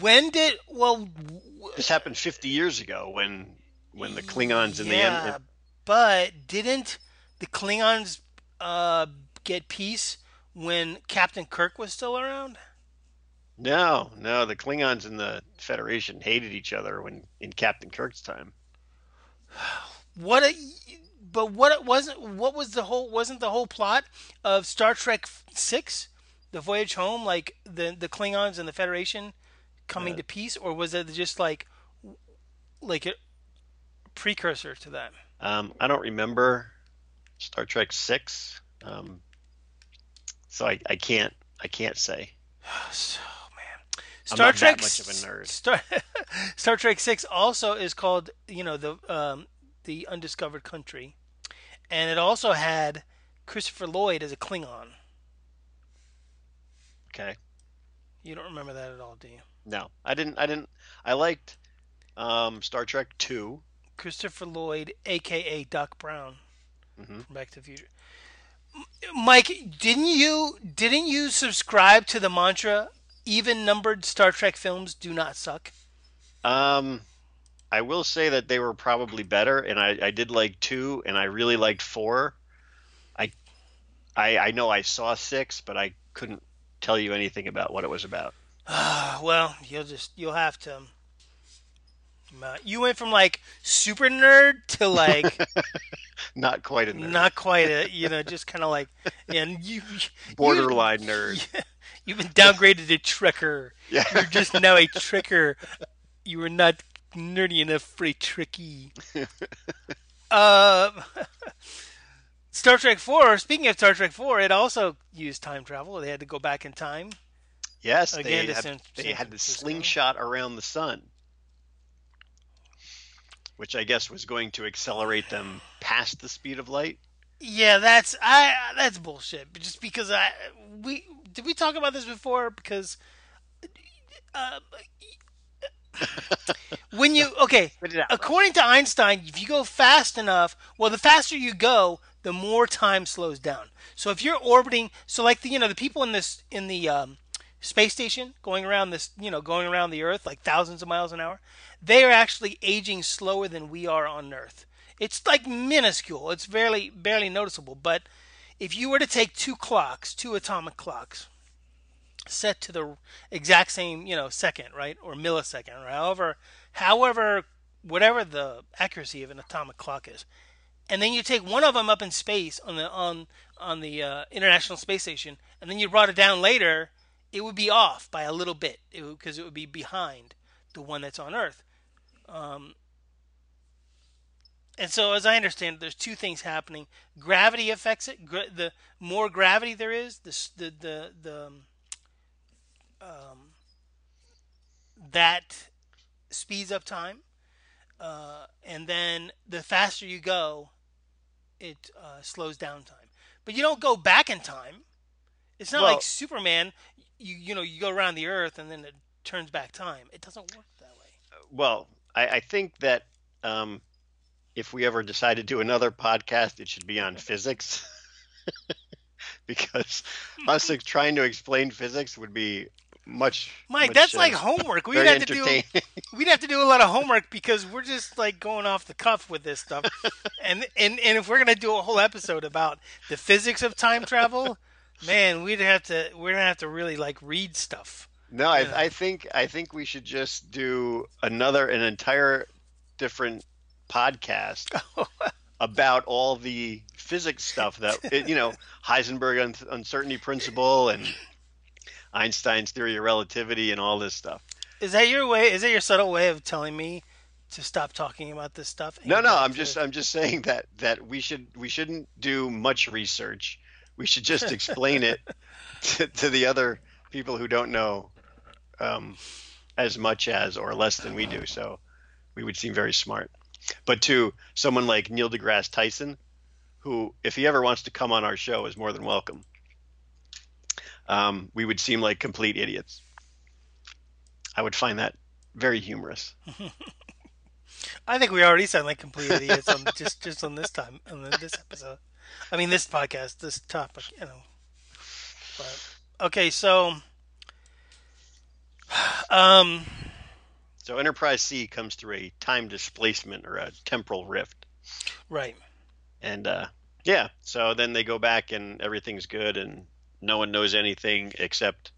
when did? Well, w- This happened 50 years ago when when the Klingons and yeah, the en- but didn't the Klingons uh, get peace when Captain Kirk was still around? no no the Klingons and the Federation hated each other when in Captain Kirk's time. [SIGHS] What a, but what it wasn't what was the whole wasn't the whole plot of Star Trek 6 the voyage home like the the Klingons and the Federation coming to peace or was it just like like a precursor to that? Um, I don't remember Star Trek six, um, so I, I can't I can't say. [SIGHS] so man. I'm Star not that Trek much of a nerd. Star, [LAUGHS] Star Trek 6 also is called you know the um the undiscovered country. And it also had Christopher Lloyd as a Klingon Okay, you don't remember that at all do you no, I didn't I didn't I liked um, Star Trek two. Christopher Lloyd, aka Doc Brown, Mhm. from Back to the Future. Mike, didn't you didn't you subscribe to the mantra even numbered Star Trek films do not suck? Um, I will say that they were probably better, and I, I did like two, and I really liked four. I, I I know I saw six, but I couldn't tell you anything about what it was about. [SIGHS] Well, you'll just you'll have to. uh, You went from like super nerd to like [LAUGHS] Not quite a nerd. not quite a you know just kind of like and you [LAUGHS] you- borderline nerd. [LAUGHS] You've been downgraded to Trekker. Yeah. You're just now a Trekker. You were not nerdy enough for a Trekkie. uh, Star Trek 4, speaking of Star Trek 4, it also used time travel. They had to go back in time. Yes, Again, they to had, San- they San had the slingshot around the sun, which I guess was going to accelerate them past the speed of light. Yeah, that's I that's bullshit. Just because I we did we talk about this before because uh, [LAUGHS] when you okay, Spit it out, according to Einstein, if you go fast enough, well, the faster you go, the more time slows down. So if you're orbiting, so like the you know the people in this in the um, space station going around this you know going around the Earth like thousands of miles an hour, they are actually aging slower than we are on Earth. It's like minuscule. It's barely barely noticeable. But if you were to take two clocks, two atomic clocks, set to the exact same you know second, right, or millisecond, or however however whatever the accuracy of an atomic clock is, and then you take one of them up in space on the on on the uh, International Space Station, and then you brought it down later, it would be off by a little bit because it, would be behind the one that's on Earth. Um, and so, as I understand, it, there's two things happening. Gravity affects it. Gra- the more gravity there is, the the the, the um, um, that speeds up time, uh, and then the faster you go, it uh, slows down time. But you don't go back in time. It's not Well- like Superman. You you know you go around the Earth and then it turns back time. It doesn't work that way. Well, I, I think that um, if we ever decide to do another podcast, it should be on [LAUGHS] physics. [LAUGHS] because [LAUGHS] us trying to explain physics would be much. Mike, much, that's uh, like homework. We'd have to do [LAUGHS] we'd have to do a lot of homework because we're just like going off the cuff with this stuff. [LAUGHS] and and and if we're gonna do a whole episode about the physics of time travel, man, we'd have to we're gonna have to really like read stuff. No, I. I think I think we should just do another an entire different podcast [LAUGHS] about all the physics stuff that you know Heisenberg un- uncertainty principle and Einstein's theory of relativity and all this stuff. Is that your way? Is that your subtle way of telling me to stop talking about this stuff? No, no, I'm to- just I'm just saying that that we should we shouldn't do much research. We should just explain it [LAUGHS] to, to the other people who don't know um, as much as or less than we do. So we would seem very smart. But to someone like Neil deGrasse Tyson, who, if he ever wants to come on our show, is more than welcome. Um, we would seem like complete idiots. I would find that very humorous. [LAUGHS] I think we already sound like complete idiots on [LAUGHS] just just on this time on this episode. I mean, this podcast, this topic, you know. But okay, so [SIGHS] um, So Enterprise C comes through a time displacement or a temporal rift. right. And uh, yeah, so then they go back and everything's good and no one knows anything except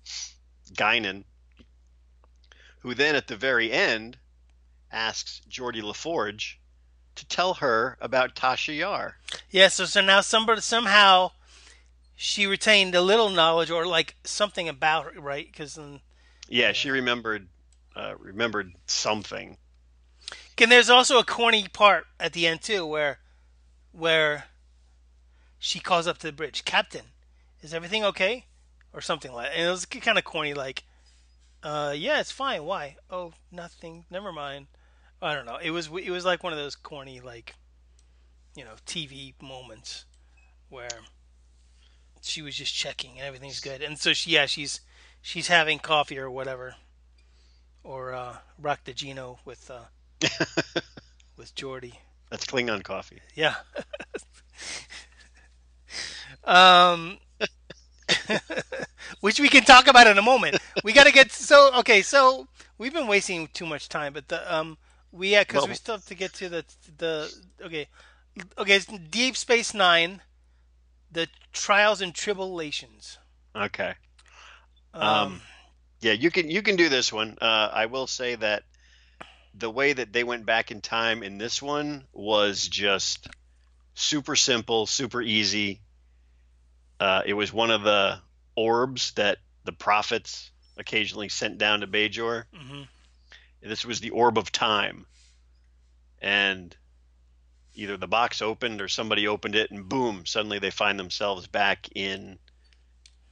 Guinan, who then at the very end asks Geordi La Forge to tell her about Tasha Yar. Yeah, so so now somebody somehow she retained a little knowledge or like something about her, right? Because then. Yeah, she remembered uh, remembered something. and there's also a corny part at the end too, where where she calls up to the bridge, Captain, is everything okay, or something like. And it was kind of corny, like, uh, yeah, it's fine. Why? Oh, nothing. Never mind. I don't know. It was it was like one of those corny like, you know, TV moments where she was just checking and everything's good, and so she yeah she's she's having coffee or whatever, or uh, Raktajino with uh, [LAUGHS] with Geordi. That's Klingon coffee. Yeah. [LAUGHS] um, which we can talk about in a moment. We got to get so okay. So we've been wasting too much time, but the um we yeah because we still have to get to the the okay okay it's Deep Space Nine, the trials and tribulations. Okay. Um, Um, Yeah, you can you can do this one. Uh, I will say that the way that they went back in time in this one was just super simple, super easy. Uh, it was one of the orbs that the prophets occasionally sent down to Bajor. mhm. This was the orb of time, and either the box opened or somebody opened it, and boom! Suddenly they find themselves back in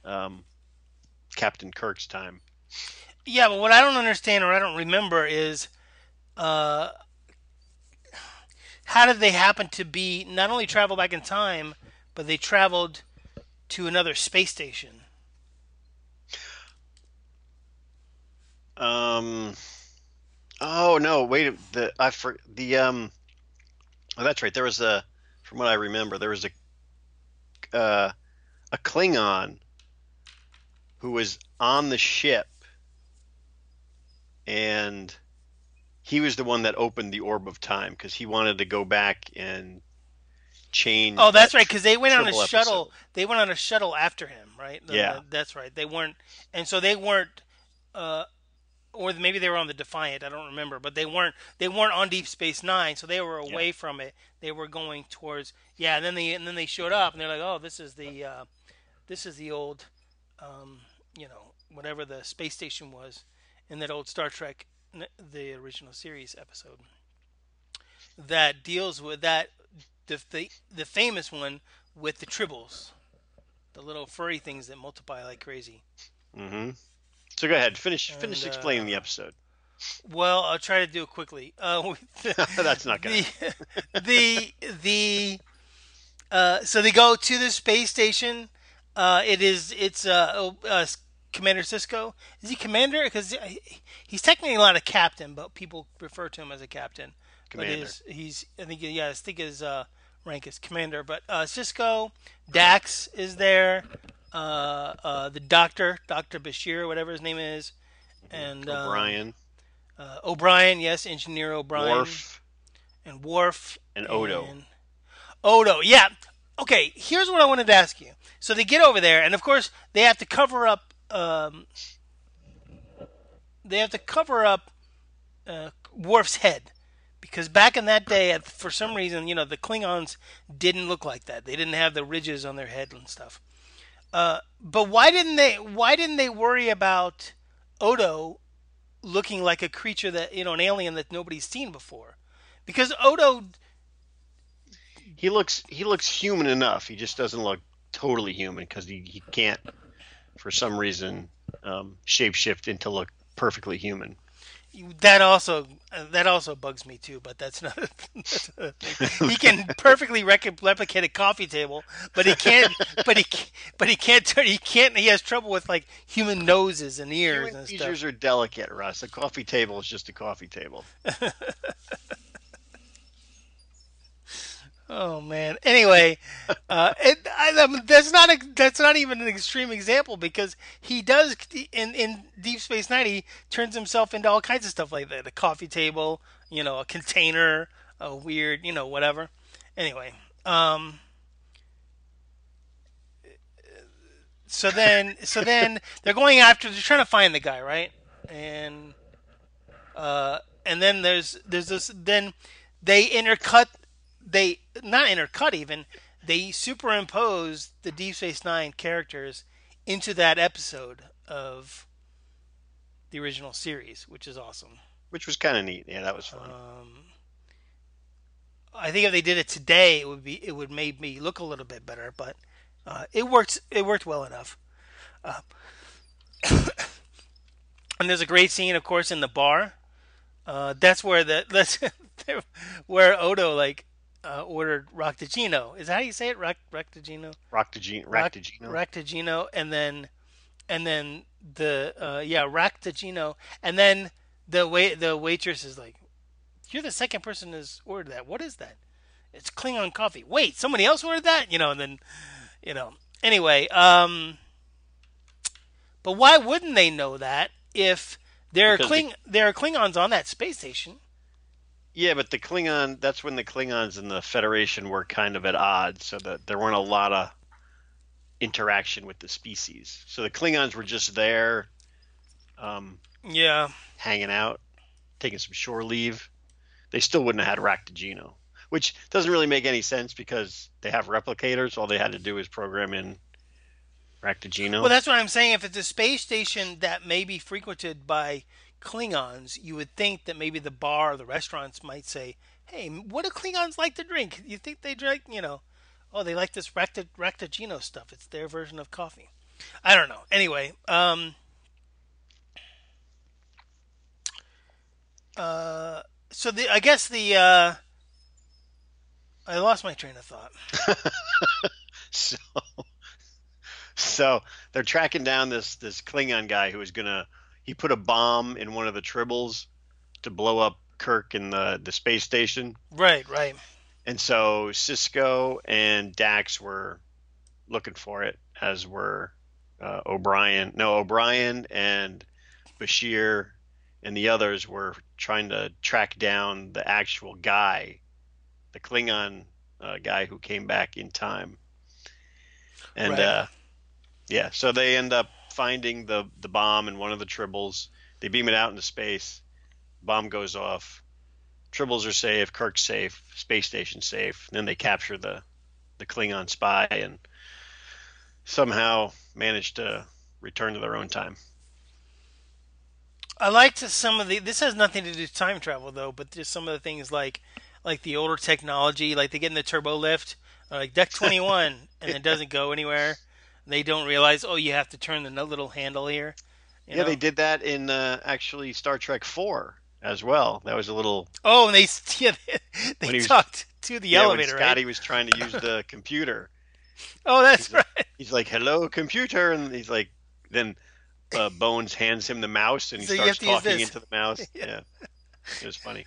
um, Captain Kirk's time. Yeah, but what I don't understand or I don't remember is uh, how did they happen to be not only travel back in time, but they traveled to another space station? Um, Oh no, wait. The I for the um. Oh, that's right. There was a, from what I remember, there was a, uh, a Klingon who was on the ship, and he was the one that opened the orb of time because he wanted to go back and change. Oh, that's that right, because they went on a triple shuttle. They went on a shuttle after him, right? The- Yeah. the- that's right. They weren't, and so they weren't, uh, or maybe they were on the Defiant. I don't remember, but they weren't. They weren't on Deep Space Nine, so they were away from it. They were going towards, yeah. And then they and then they showed up, and they're like, oh, this is the, uh, this is the old, um, you know, whatever the space station was in that old Star Trek, the original series episode that deals with that the the, the famous one with the tribbles, the little furry things that multiply like crazy. Mm-hmm. So go ahead, finish finish And, explaining uh, the episode. Well, I'll try to do it quickly. Uh, [LAUGHS] with [LAUGHS] That's not gonna. the [LAUGHS] the the uh, so they go to the space station. Uh, it is it's uh, oh, uh, Commander Sisko. Is he commander? Because he's technically not a captain, but people refer to him as a captain. Commander. But his, he's I think yeah I think his uh, rank is commander. But uh, Sisko, Dax is there. Uh, uh, the doctor, Doctor Bashir, whatever his name is, and um, O'Brien, uh, O'Brien, yes, Engineer O'Brien, Worf, and Worf, and Odo. and Odo, yeah. Okay, here's what I wanted to ask you. So they get over there, and of course they have to cover up. Um, they have to cover up uh, Worf's head because back in that day, for some reason, you know, the Klingons didn't look like that. They didn't have the ridges on their head and stuff. Uh, but why didn't they? Why didn't they worry about Odo looking like a creature that you know, an alien that nobody's seen before? Because Odo He looks he looks human enough. He just doesn't look totally human because he, he can't, for some reason, um, shapeshift into look perfectly human. That also that also bugs me too, but that's not. That's [LAUGHS] he can perfectly replicate a coffee table, but he can't. But he but he can't turn. He can't. He has trouble with like human noses and ears Human and features stuff. are delicate, Russ. A coffee table is just a coffee table. [LAUGHS] Oh man. Anyway, uh, [LAUGHS] it, I, mean, that's not a, that's not even an extreme example because he does in in Deep Space Nine he turns himself into all kinds of stuff like that. A coffee table, you know, a container, a weird, you know, whatever. Anyway, um, so then so then they're going after they're trying to find the guy, right? And uh, and then there's there's this then they intercut they not intercut even they superimpose the Deep Space Nine characters into that episode of the original series, which is awesome. Which was kind of neat. Yeah, that was fun. Um, I think if they did it today, it would be it would make me look a little bit better, but uh, it worked it worked well enough. Uh, [COUGHS] and there's a great scene, of course, in the bar. Uh, that's where the [LAUGHS] that's where Odo like uh, ordered Roctagino. Is that how you say it? Rock Roctagino. Roctagino. Rac- Raktajino. Raktajino, and then and then the uh, yeah Raktajino, and then the wait the waitress is like, "You're the second person who's ordered that. What is that? It's Klingon coffee. Wait, somebody else ordered that? You know?" And then, you know. Anyway, um, but why wouldn't they know that if there are Kling there are Klingons on that space station? Yeah, but the Klingon, that's when the Klingons and the Federation were kind of at odds, so that there weren't a lot of interaction with the species. So the Klingons were just there, um, Yeah, hanging out, taking some shore leave. They still wouldn't have had Raktajino, which doesn't really make any sense because they have replicators. All they had to do is program in Raktajino. Well, that's what I'm saying. If it's a space station that may be frequented by Klingons, you would think that maybe the bar or the restaurants might say, "Hey, what do Klingons like to drink? You think they drink, you know, oh, they like this Racta- Raktajino stuff. It's their version of coffee." I don't know. Anyway, um, uh, so the I guess the uh, I lost my train of thought. [LAUGHS] so so they're tracking down this this Klingon guy who is gonna he put a bomb in one of the tribbles to blow up Kirk in the the space station, Right, right. and so Sisko and Dax were looking for it, as were uh, O'Brien. No, O'Brien and Bashir and the others were trying to track down the actual guy, the Klingon uh, guy who came back in time. And Right. uh, yeah, so they end up finding the the bomb in one of the tribbles. They beam it out into space. Bomb goes off. Tribbles are safe. Kirk's safe. Space station's safe. then they capture the the Klingon spy and somehow manage to return to their own time. I liked some of the. This has nothing to do with time travel though, but just some of the things like, like the older technology, like they get in the turbo lift, like deck twenty one, and it doesn't go anywhere. They don't realize, oh, you have to turn the little handle here. yeah, know? they did that in uh, actually Star Trek Four as well. That was a little Oh, and they [LAUGHS] yeah, When they he was- talked to the yeah, when elevator, Scotty right? was trying to use the [LAUGHS] computer. Oh, that's he's right. like- He's like, "Hello, computer," and he's like, then uh, Bones hands him the mouse, and he So starts have to use talking into the mouse. [LAUGHS] Yeah. yeah, it was funny.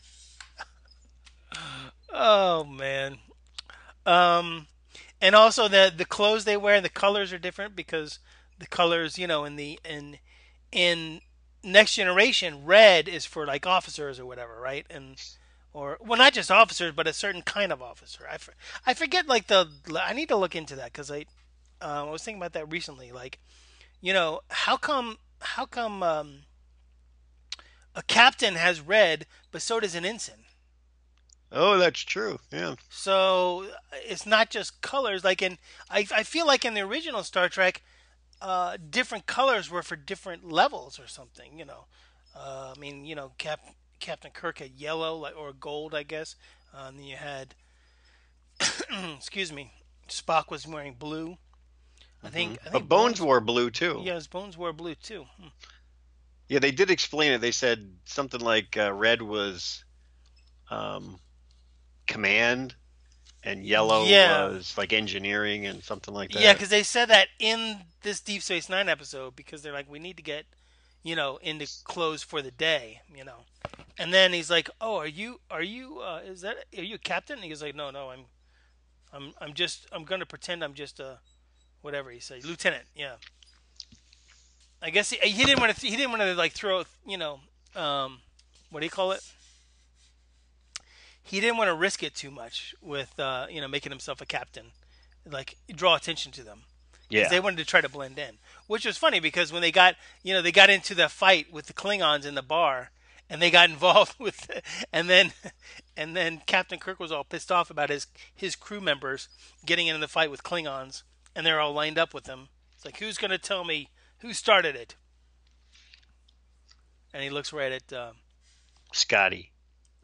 Oh man. Um, and also the the clothes they wear, and the colors are different because the colors, you know, in the in in next generation, red is for like officers or whatever, right? And or well, not just officers, but a certain kind of officer. I, for, I forget like the I need to look into that because I um, I was thinking about that recently. Like, you know, how come how come um, a captain has red, but so does an ensign? Oh, that's true. Yeah, So it's not just colors. Like in, I, I feel like in the original Star Trek, uh, different colors were for different levels or something. You know, uh, I mean, you know, Cap, Captain Kirk had yellow like or gold, I guess. Uh, and then you had, [COUGHS] excuse me, Spock was wearing blue. I think. I think but Bones wore blue too. Yeah, his bones wore blue too. Hmm. Yeah, they did explain it. They said something like uh, red was um, command, and yellow Yeah. was like engineering and something like that. Yeah, because they said that in this Deep Space Nine episode because they're like, we need to get, you know, into clothes for the day, you know. And then he's like, "Oh, are you? Are you? Uh, is that? Are you a captain?" And he was like, "No, no, I'm, I'm, I'm just. I'm gonna pretend I'm just a, whatever he said, lieutenant. Yeah. I guess he, he didn't want to. He didn't want to like throw, you know, um, what do you call it? He didn't want to risk it too much with, uh, you know, making himself a captain, like draw attention to them. yeah. They wanted to try to blend in, which was funny because when they got, you know, they got into the fight with the Klingons in the bar, and they got [LAUGHS] involved with, and then, and then Captain Kirk was all pissed off about his his crew members getting into the fight with Klingons, and they're all lined up with him. It's like, who's gonna tell me who started it? And he looks right at uh, Scotty.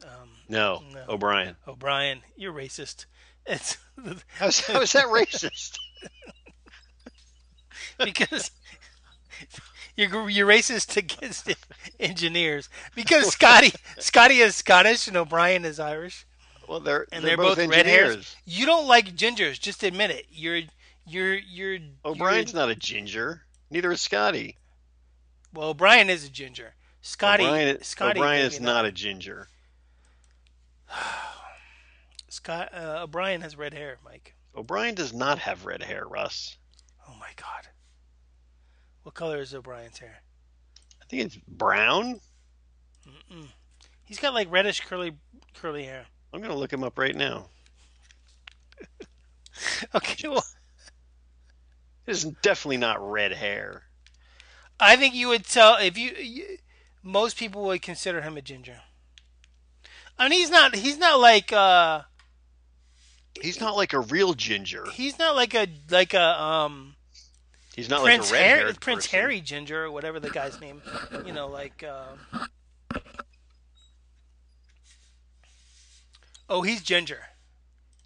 Um, No, No. O'Brien. O'Brien. You're racist. It's [LAUGHS] How's, how is that racist? [LAUGHS] because [LAUGHS] you're you're racist against engineers because Scotty Scotty is Scottish and O'Brien is Irish Well, they're and they're, they're, both, both, red hairs. engineers. You don't like gingers, just admit it. You're you're you're O'Brien's you're, not a ginger. Neither is Scotty. well. O'Brien is a ginger. Scotty O'Brien, Scotty O'Brien is not a ginger. [SIGHS] Scott uh, O'Brien has red hair, Mike. O'Brien does not have red hair, Russ. Oh my God. What color is O'Brien's hair? I think it's brown. He's got like reddish curly curly hair. I'm gonna look him up right now. [LAUGHS] Okay, well, [LAUGHS] It's definitely not red hair. I think you would tell if you, you most people would consider him a ginger. I mean, he's not. He's not like. uh He's not like a real ginger. He's not like a like a um He's not Prince like a Harry Prince person. Harry ginger or whatever the guy's name. You know, like. Uh, oh, he's ginger.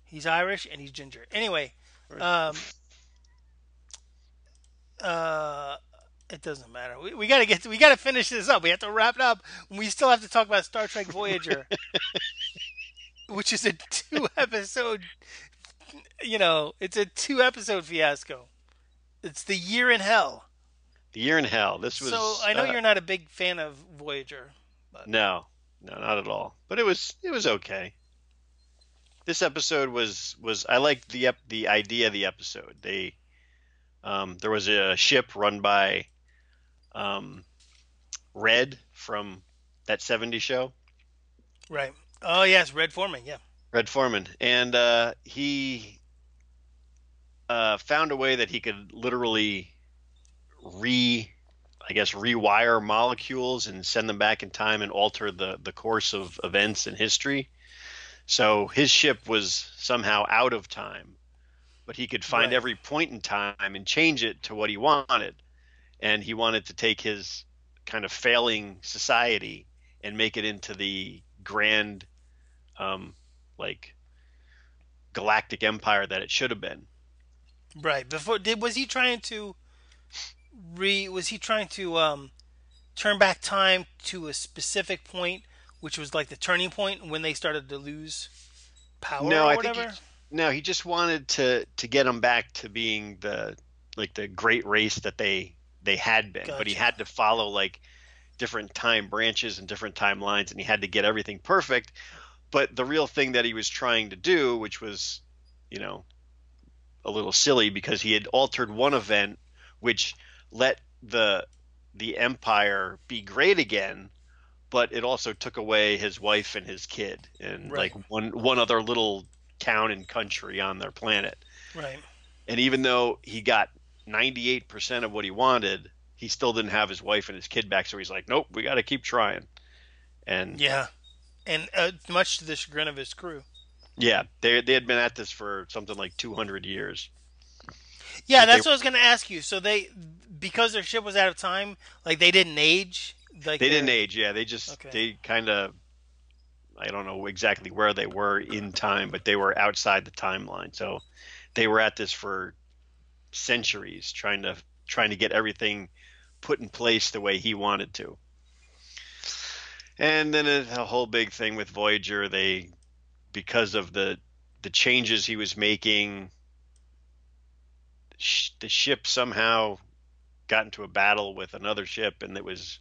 He's Irish and he's ginger. Anyway, um, uh, it doesn't matter. We, we gotta get to, we gotta finish this up. We have to wrap it up. We still have to talk about Star Trek Voyager, [LAUGHS] which is a two episode. You know, it's a two episode fiasco. It's the year in hell. The year in hell. This was. so I know uh, you're not a big fan of Voyager. But... No, no, not at all. But it was it was okay. This episode was was I liked the ep- the idea of the episode. They um, there was a ship run by um, Red from that 70 show. Right. Oh yes, Red Foreman. Yeah. Red Foreman, and uh, he uh, found a way that he could literally re, I guess, rewire molecules and send them back in time and alter the the course of events in history. So his ship was somehow out of time, but he could find Right. every point in time and change it to what he wanted. And he wanted to take his kind of failing society and make it into the grand, um, like galactic empire that it should have been. Right. Before did was he trying to re was he trying to um turn back time to a specific point which was like the turning point when they started to lose power No, or I think whatever? he- No, he just wanted to to get them back to being the like the great race that they they had been, but he had to follow like different time branches and different timelines, and he had to get everything perfect. But the real thing that he was trying to do, which was, you know, a little silly because he had altered one event, which let the the empire be great again, but it also took away his wife and his kid and Right. like one one other little town and country on their planet. Right. And even though he got 98% of what he wanted, he still didn't have his wife and his kid back. So he's like, nope, we got to keep trying. And yeah. And uh, much to the chagrin of his crew. Yeah, they, they had been at this for something like 200 years. Yeah, But they- that's what I was going to ask you. So they because their ship was out of time, like they didn't age. Like They didn't age. Yeah, they just, Okay. they kind of, I don't know exactly where they were in time, but they were outside the timeline. So they were at this for centuries trying to trying to get everything put in place the way he wanted to. And then a, a whole big thing with Voyager, they because of the the changes he was making, the ship somehow got into a battle with another ship, and it was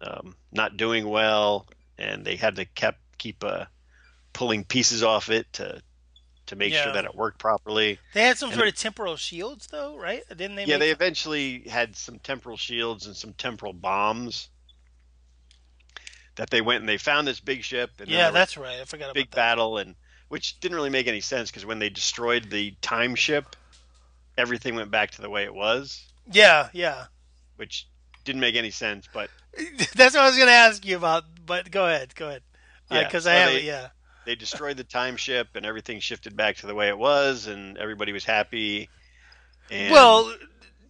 um, not doing well, and they had to kept keep uh, pulling pieces off it to to make Yeah. sure that it worked properly. They had some And sort of temporal shields, though, right? Didn't they? yeah, they eventually had some temporal shields and some temporal bombs that they went and they found this big ship. And Yeah, that's right. I forgot big about that. battle, and which didn't really make any sense because when they destroyed the time ship, everything went back to the way it was, Yeah, yeah. which didn't make any sense. But [LAUGHS] That's what I was going to ask you about. But go ahead, go ahead. Yeah, uh, Because so I have they- it. Yeah. They destroyed the time ship, and everything shifted back to the way it was, and everybody was happy. And Well,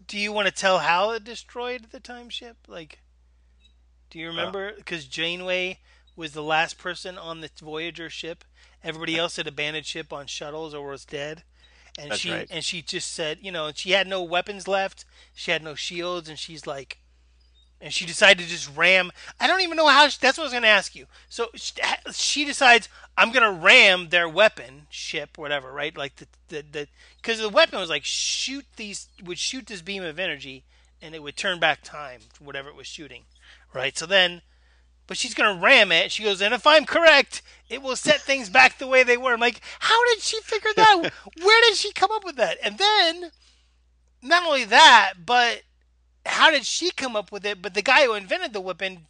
do you want to tell how it destroyed the time ship? Like, do Uh. you remember? Because Janeway was the last person on the Voyager ship. Everybody else had abandoned ship on shuttles or was dead. And That's she right. and she just said, you know, she had no weapons left. She had no shields, and she's like, and she decided to just ram. I don't even know how. She, that's what I was going to ask you. So she, she decides I'm going to ram their weapon ship, whatever, right? Like the the the because the weapon was like shoot these would shoot this beam of energy, and it would turn back time, whatever it was shooting, right? So then. But she's gonna ram it. She goes, and if I'm correct, it will set things back the way they were. I'm like, how did she figure that? [LAUGHS] Where did she come up with that? And then, not only that, but how did she come up with it? But the guy who invented the weapon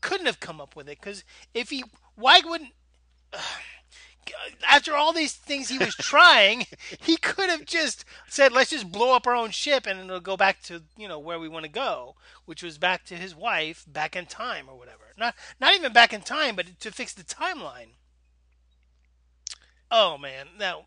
couldn't have come up with it because if he, why wouldn't? [SIGHS] After all these things he was trying, [LAUGHS] he could have just said, "Let's just blow up our own ship and it'll go back to you know where we want to go, which was back to his wife, back in time or whatever. Not not even back in time, but to fix the timeline." Oh man, no.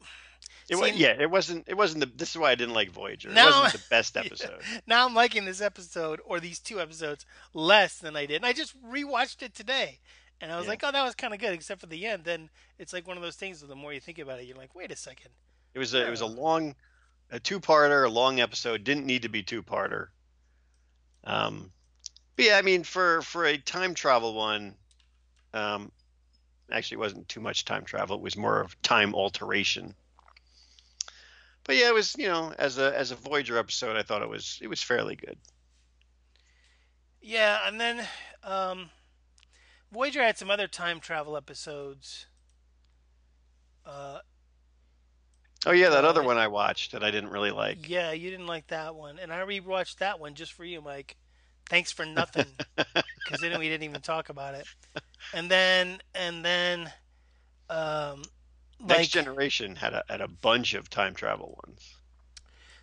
It was, yeah, it wasn't. It wasn't the. This is why I didn't like Voyager. No. It wasn't [LAUGHS] the best episode. now I'm liking this episode or these two episodes less than I did. And I just rewatched it today. And I was Yeah. like, oh, that was kind of good, except for the end. Then it's like one of those things. where The more you think about it, you're like, wait a second. It was a. It was a long, a two-parter, a long episode. Didn't need to be two-parter. Um, but yeah, I mean, for for a time travel one, um, actually, it wasn't too much time travel. It was more of time alteration. But yeah, it was you know as a as a Voyager episode, I thought it was it was fairly good. Yeah, and then um, Voyager had some other time travel episodes. Uh, Oh yeah, that Uh, other one I watched that I didn't really like. yeah, you didn't like that one, and I rewatched that one just for you, Mike. Thanks for nothing, [LAUGHS] because then we didn't even talk about it. And then, and then, um, Next like Generation had a had a bunch of time travel ones.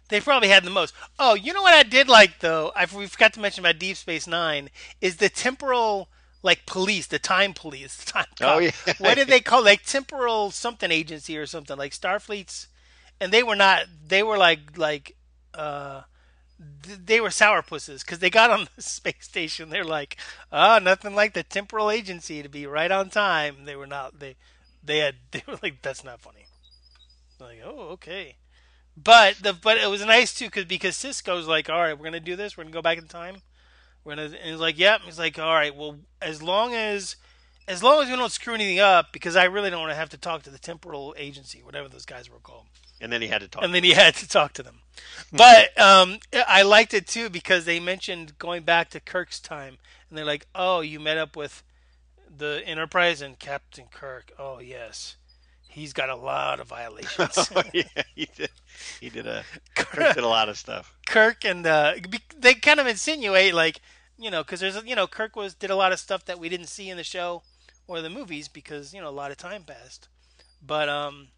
they probably had the most. Oh, you know what I did like though? I we forgot to mention about Deep Space Nine is the temporal like police, the time police, [LAUGHS] the time. Oh, yeah. what did they call like temporal something agency or something like Starfleet's? And they were not. They were like like. uh they were sourpusses because they got on [LAUGHS] the space station. They're like, oh, nothing like the temporal agency to be right on time. They were not. They, they had. [LAUGHS] They were like, that's not funny. Like, oh, okay. But the but it was nice too because because Sisko's like, all right, we're gonna do this. We're gonna go back in time. We're gonna. And he's like, yep. He's like, all right. Well, as long as as long as we don't screw anything up, because I really don't want to have to talk to the temporal agency, whatever those guys were called And then he had to talk. and then he had to talk to them. But [LAUGHS] um, I liked it too because they mentioned going back to Kirk's time, and they're like, "Oh, you met up with the Enterprise and Captain Kirk. Oh, yes, he's got a lot of violations." [LAUGHS] oh, yeah, he did. He did a Kirk did a lot of stuff. Kirk and uh, they kind of insinuate like, you know, because there's you know Kirk was did a lot of stuff that we didn't see in the show or the movies because you know a lot of time passed, but um.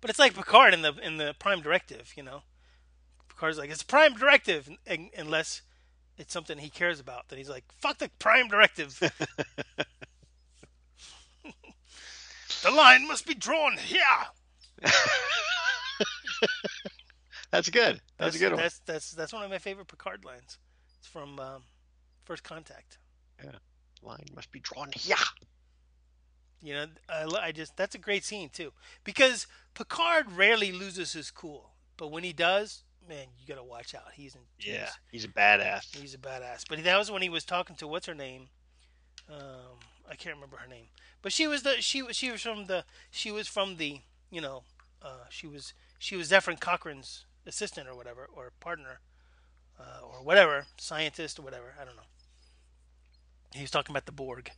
But it's like Picard in the in the Prime Directive, you know. Picard's like it's Prime Directive, un- unless it's something he cares about. Then he's like, "Fuck the Prime Directive." [LAUGHS] the line must be drawn here. That's good. That's, a good one. That's that's that's one of my favorite Picard lines. It's from um, First Contact. Line must be drawn here. You know, I, I just that's a great scene too because Picard rarely loses his cool, but when he does, man, you gotta watch out. He's in Yeah, he's, he's a badass. he's a badass. But that was when he was talking to what's her name? Um, I can't remember her name, but she was the she was she was from the she was from the you know uh, she was she was Zephyr Cochrane's assistant or whatever or partner uh, or whatever scientist or whatever. I don't know. He was talking about the Borg.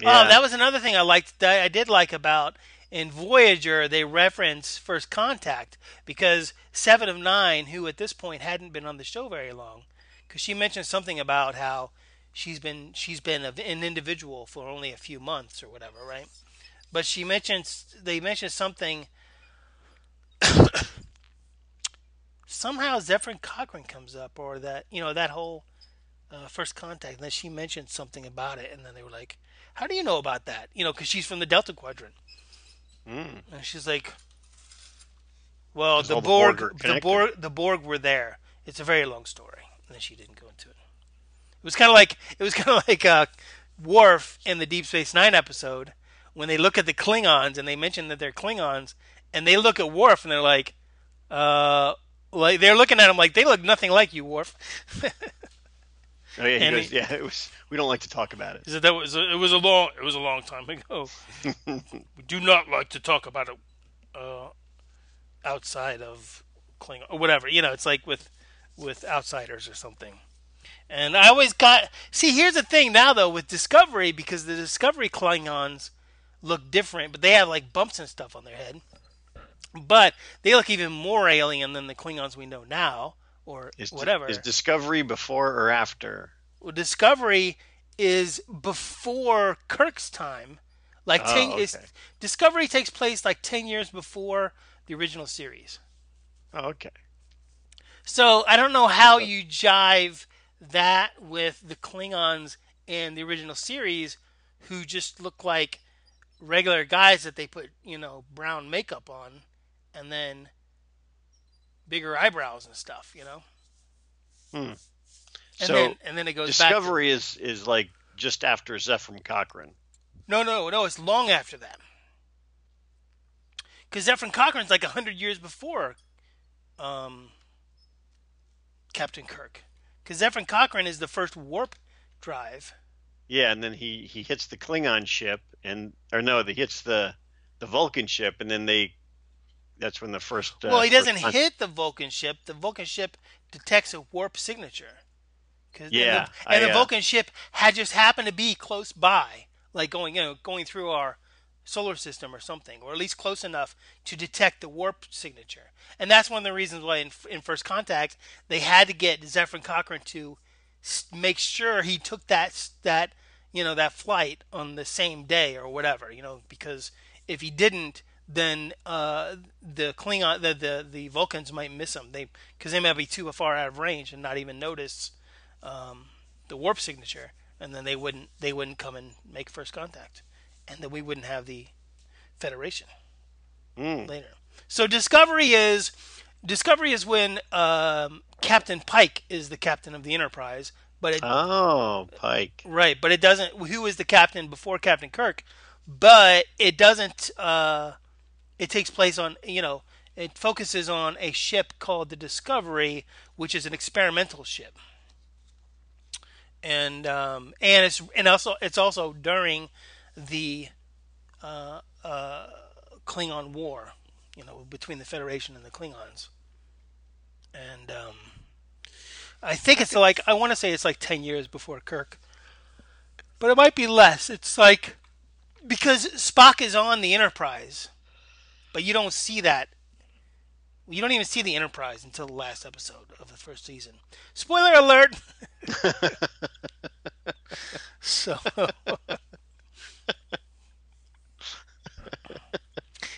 Yeah. Oh, that was another thing I liked. That I did like about in Voyager. They reference First Contact because Seven of Nine, who at this point hadn't been on the show very long, because she mentioned something about how she's been she's been an individual for only a few months or whatever, right? But she mentions they mentioned something. [COUGHS] somehow Zephyr Cochrane comes up, or that you know that whole uh, first contact. And then she mentioned something about it, and then they were like, "How do you know about that?" You know, because she's from the Delta Quadrant, Mm. and she's like, "Well, the all the Borg, Borg the. Borg, the Borg were there. It's a very long story." And then she didn't go into it. It was kind of like it was [LAUGHS] kind of like uh, Worf in the Deep Space Nine episode when they look at the Klingons and they mention that they're Klingons, and they look at Worf and they're like, uh, like they're looking at him like they look nothing like you, Worf. [LAUGHS] Oh yeah, he goes, he- yeah. It was. We don't like to talk about it. He said that was a, it was a long it was a long time ago. [LAUGHS] we do not like to talk about it uh, outside of Klingon or whatever. You know, it's like with with outsiders or something. And I always got see. Here's the thing now though with Discovery because the Discovery Klingons look different, but they have like bumps and stuff on their head. But they look even more alien than the Klingons we know now, or Is, whatever. Is Discovery before or after? Well, Discovery is before Kirk's time. Like Oh, ten, is, okay. Discovery takes place like ten years before the original series. Oh, okay. So I don't know how you jive that with the Klingons in the original series, who just look like regular guys that they put you know brown makeup on, and then bigger eyebrows and stuff. You know. Hmm. And So, then and then it goes back. to- Discovery is is like just after Zephyr Cochrane. No, no, no. It's long after that. Because Zephyr Cochrane's like hundred years before um, Captain Kirk. Because Zephyr Cochrane is the first warp drive. Yeah, and then he he hits the Klingon ship, and or no, he hits the the Vulcan ship, and then they. That's when the first. Uh, well, he doesn't con- hit the Vulcan ship. The Vulcan ship detects a warp signature. Yeah, and, the, and I, the uh, Vulcan ship had just happened to be close by, like going you know going through our solar system or something, or at least close enough to detect the warp signature. And that's one of the reasons why in, in First Contact they had to get Zephyr Cochrane to make sure he took that that you know that flight on the same day or whatever, you know, because if he didn't, then uh, the Klingon the, the the Vulcans might miss them. They because they might be too far out of range and not even notice um, the warp signature, and then they wouldn't they wouldn't come and make first contact, and then we wouldn't have the Federation Mm. later. So Discovery is Discovery is when um, Captain Pike is the captain of the Enterprise, but it, Oh, Pike. right, but it doesn't. Who was the captain before Captain Kirk? But it doesn't. Uh, it takes place on you know. It focuses on a ship called the Discovery, which is an experimental ship, and um, and it's and also it's also during the uh, uh, Klingon War, you know, between the Federation and the Klingons, and um, I think it's like I want to say it's like ten years before Kirk, but it might be less. It's like because Spock is on the Enterprise, but you don't see that. You don't even see the Enterprise until the last episode of the first season. Spoiler alert. so. [LAUGHS]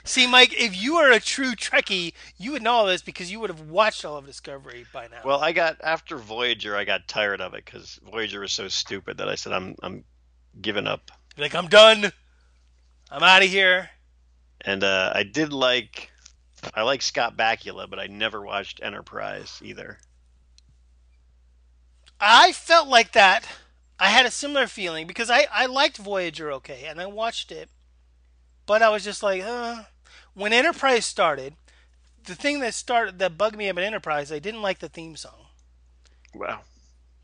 See, Mike, if you are a true Trekkie, you would know all this because you would have watched all of Discovery by now. Well, I got after Voyager, I got tired of it because Voyager was so stupid that I said I'm I'm giving up. You're like, I'm done. I'm out of here. And uh, I did like I like Scott Bakula, but I never watched Enterprise either. I felt like that. I had a similar feeling because I, I liked Voyager okay, and I watched it, but I was just like, uh. When Enterprise started, the thing that started that bugged me about Enterprise, I didn't like the theme song Wow.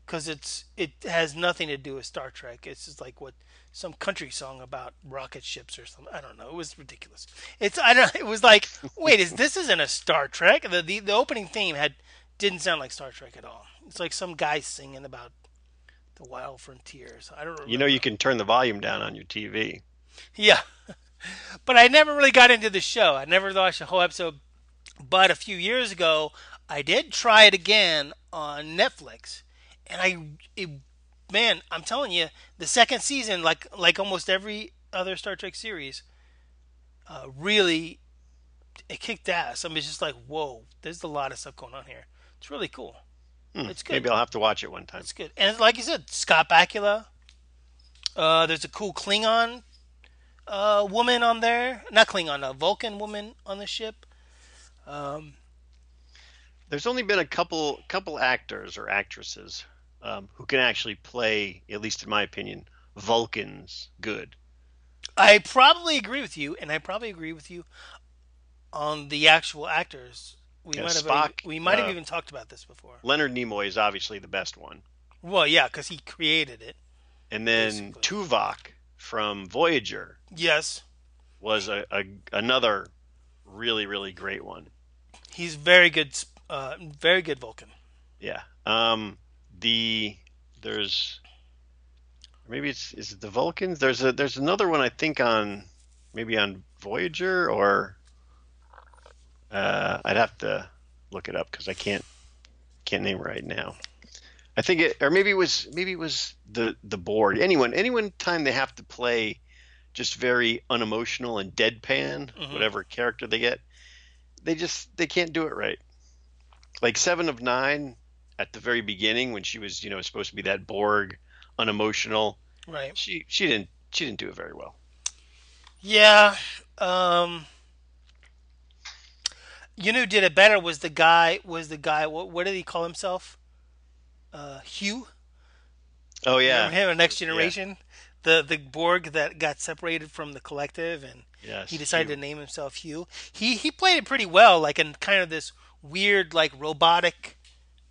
because it's it has nothing to do with Star Trek. It's just like what some country song about rocket ships or something. I don't know. It was ridiculous. It's I don't. [LAUGHS] It was like, wait, is this isn't a Star Trek? The the, the opening theme had didn't sound like Star Trek at all. It's like some guy singing about the wild frontiers. I don't. Remember. You know you can turn the volume down on your TV. Yeah. [LAUGHS] but I never really got into the show. I never watched a whole episode. But a few years ago, I did try it again on Netflix, and I, it, man, I'm telling you, the second season, like like almost every other Star Trek series, uh, really, it kicked ass. I mean, it's just like, whoa, there's a lot of stuff going on here. It's really cool. Hmm, It's good. Maybe I'll have to watch it one time. It's good. And like you said, Scott Bakula. Uh, there's a cool Klingon uh, woman on there. Not Klingon, a Vulcan woman on the ship. Um, There's only been a couple couple actors or actresses um, who can actually play, at least in my opinion, Vulcans good. I probably agree with you, and I probably agree with you on the actual actors. We Yeah, might have Spock, we might have uh, even talked about this before. Leonard Nimoy is obviously the best one, Well, yeah, because he created it. and then Basically. Tuvok from Voyager Yes, was a, a another really really great one. he's very good. Uh, very good Vulcan. Yeah. Um, the there's maybe it's is it the Vulcans? There's a there's another one I think on maybe on Voyager or uh, I'd have to look it up because I can't can't name it right now. I think it or maybe it was maybe it was the the Borg. Anyone anyone time they have to play just very unemotional and deadpan Mhm. whatever character they get, they just they can't do it right. Like Seven of Nine at the very beginning when she was you know supposed to be that Borg unemotional Right. she she didn't she didn't do it very well Yeah. Um, you know, who did it better was the guy. Was the guy? What, what did he call himself? Uh, Hugh. oh yeah Remember him in Next Generation. The the Borg that got separated from the collective, and yes he decided Hugh. to name himself Hugh. He he played it pretty well, like in kind of this weird, like robotic,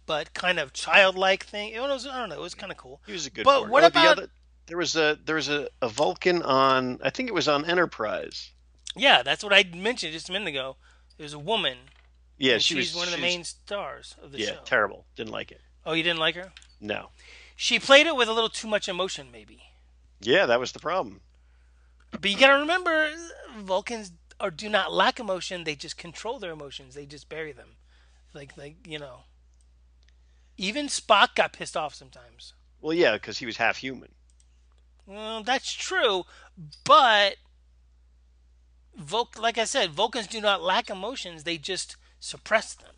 but kind of childlike thing. It was I don't know. It was kind of cool. he was a good But what Oh, about- the other there was a there was a, a Vulcan on I think it was on Enterprise Yeah, that's what I mentioned just a minute ago. There's a woman. yeah she she's was one of the main stars of the yeah show. Yeah, terrible didn't like it Oh, you didn't like her? No. She played it with a little too much emotion, maybe. Yeah, that was the problem. But you gotta remember, Vulcans or do not lack emotion. They just control their emotions. They just bury them, like like you know. Even Spock got pissed off sometimes. Well, yeah, because he was half human. Well, that's true, but Vul- like I said, Vulcans do not lack emotions. They just suppress them.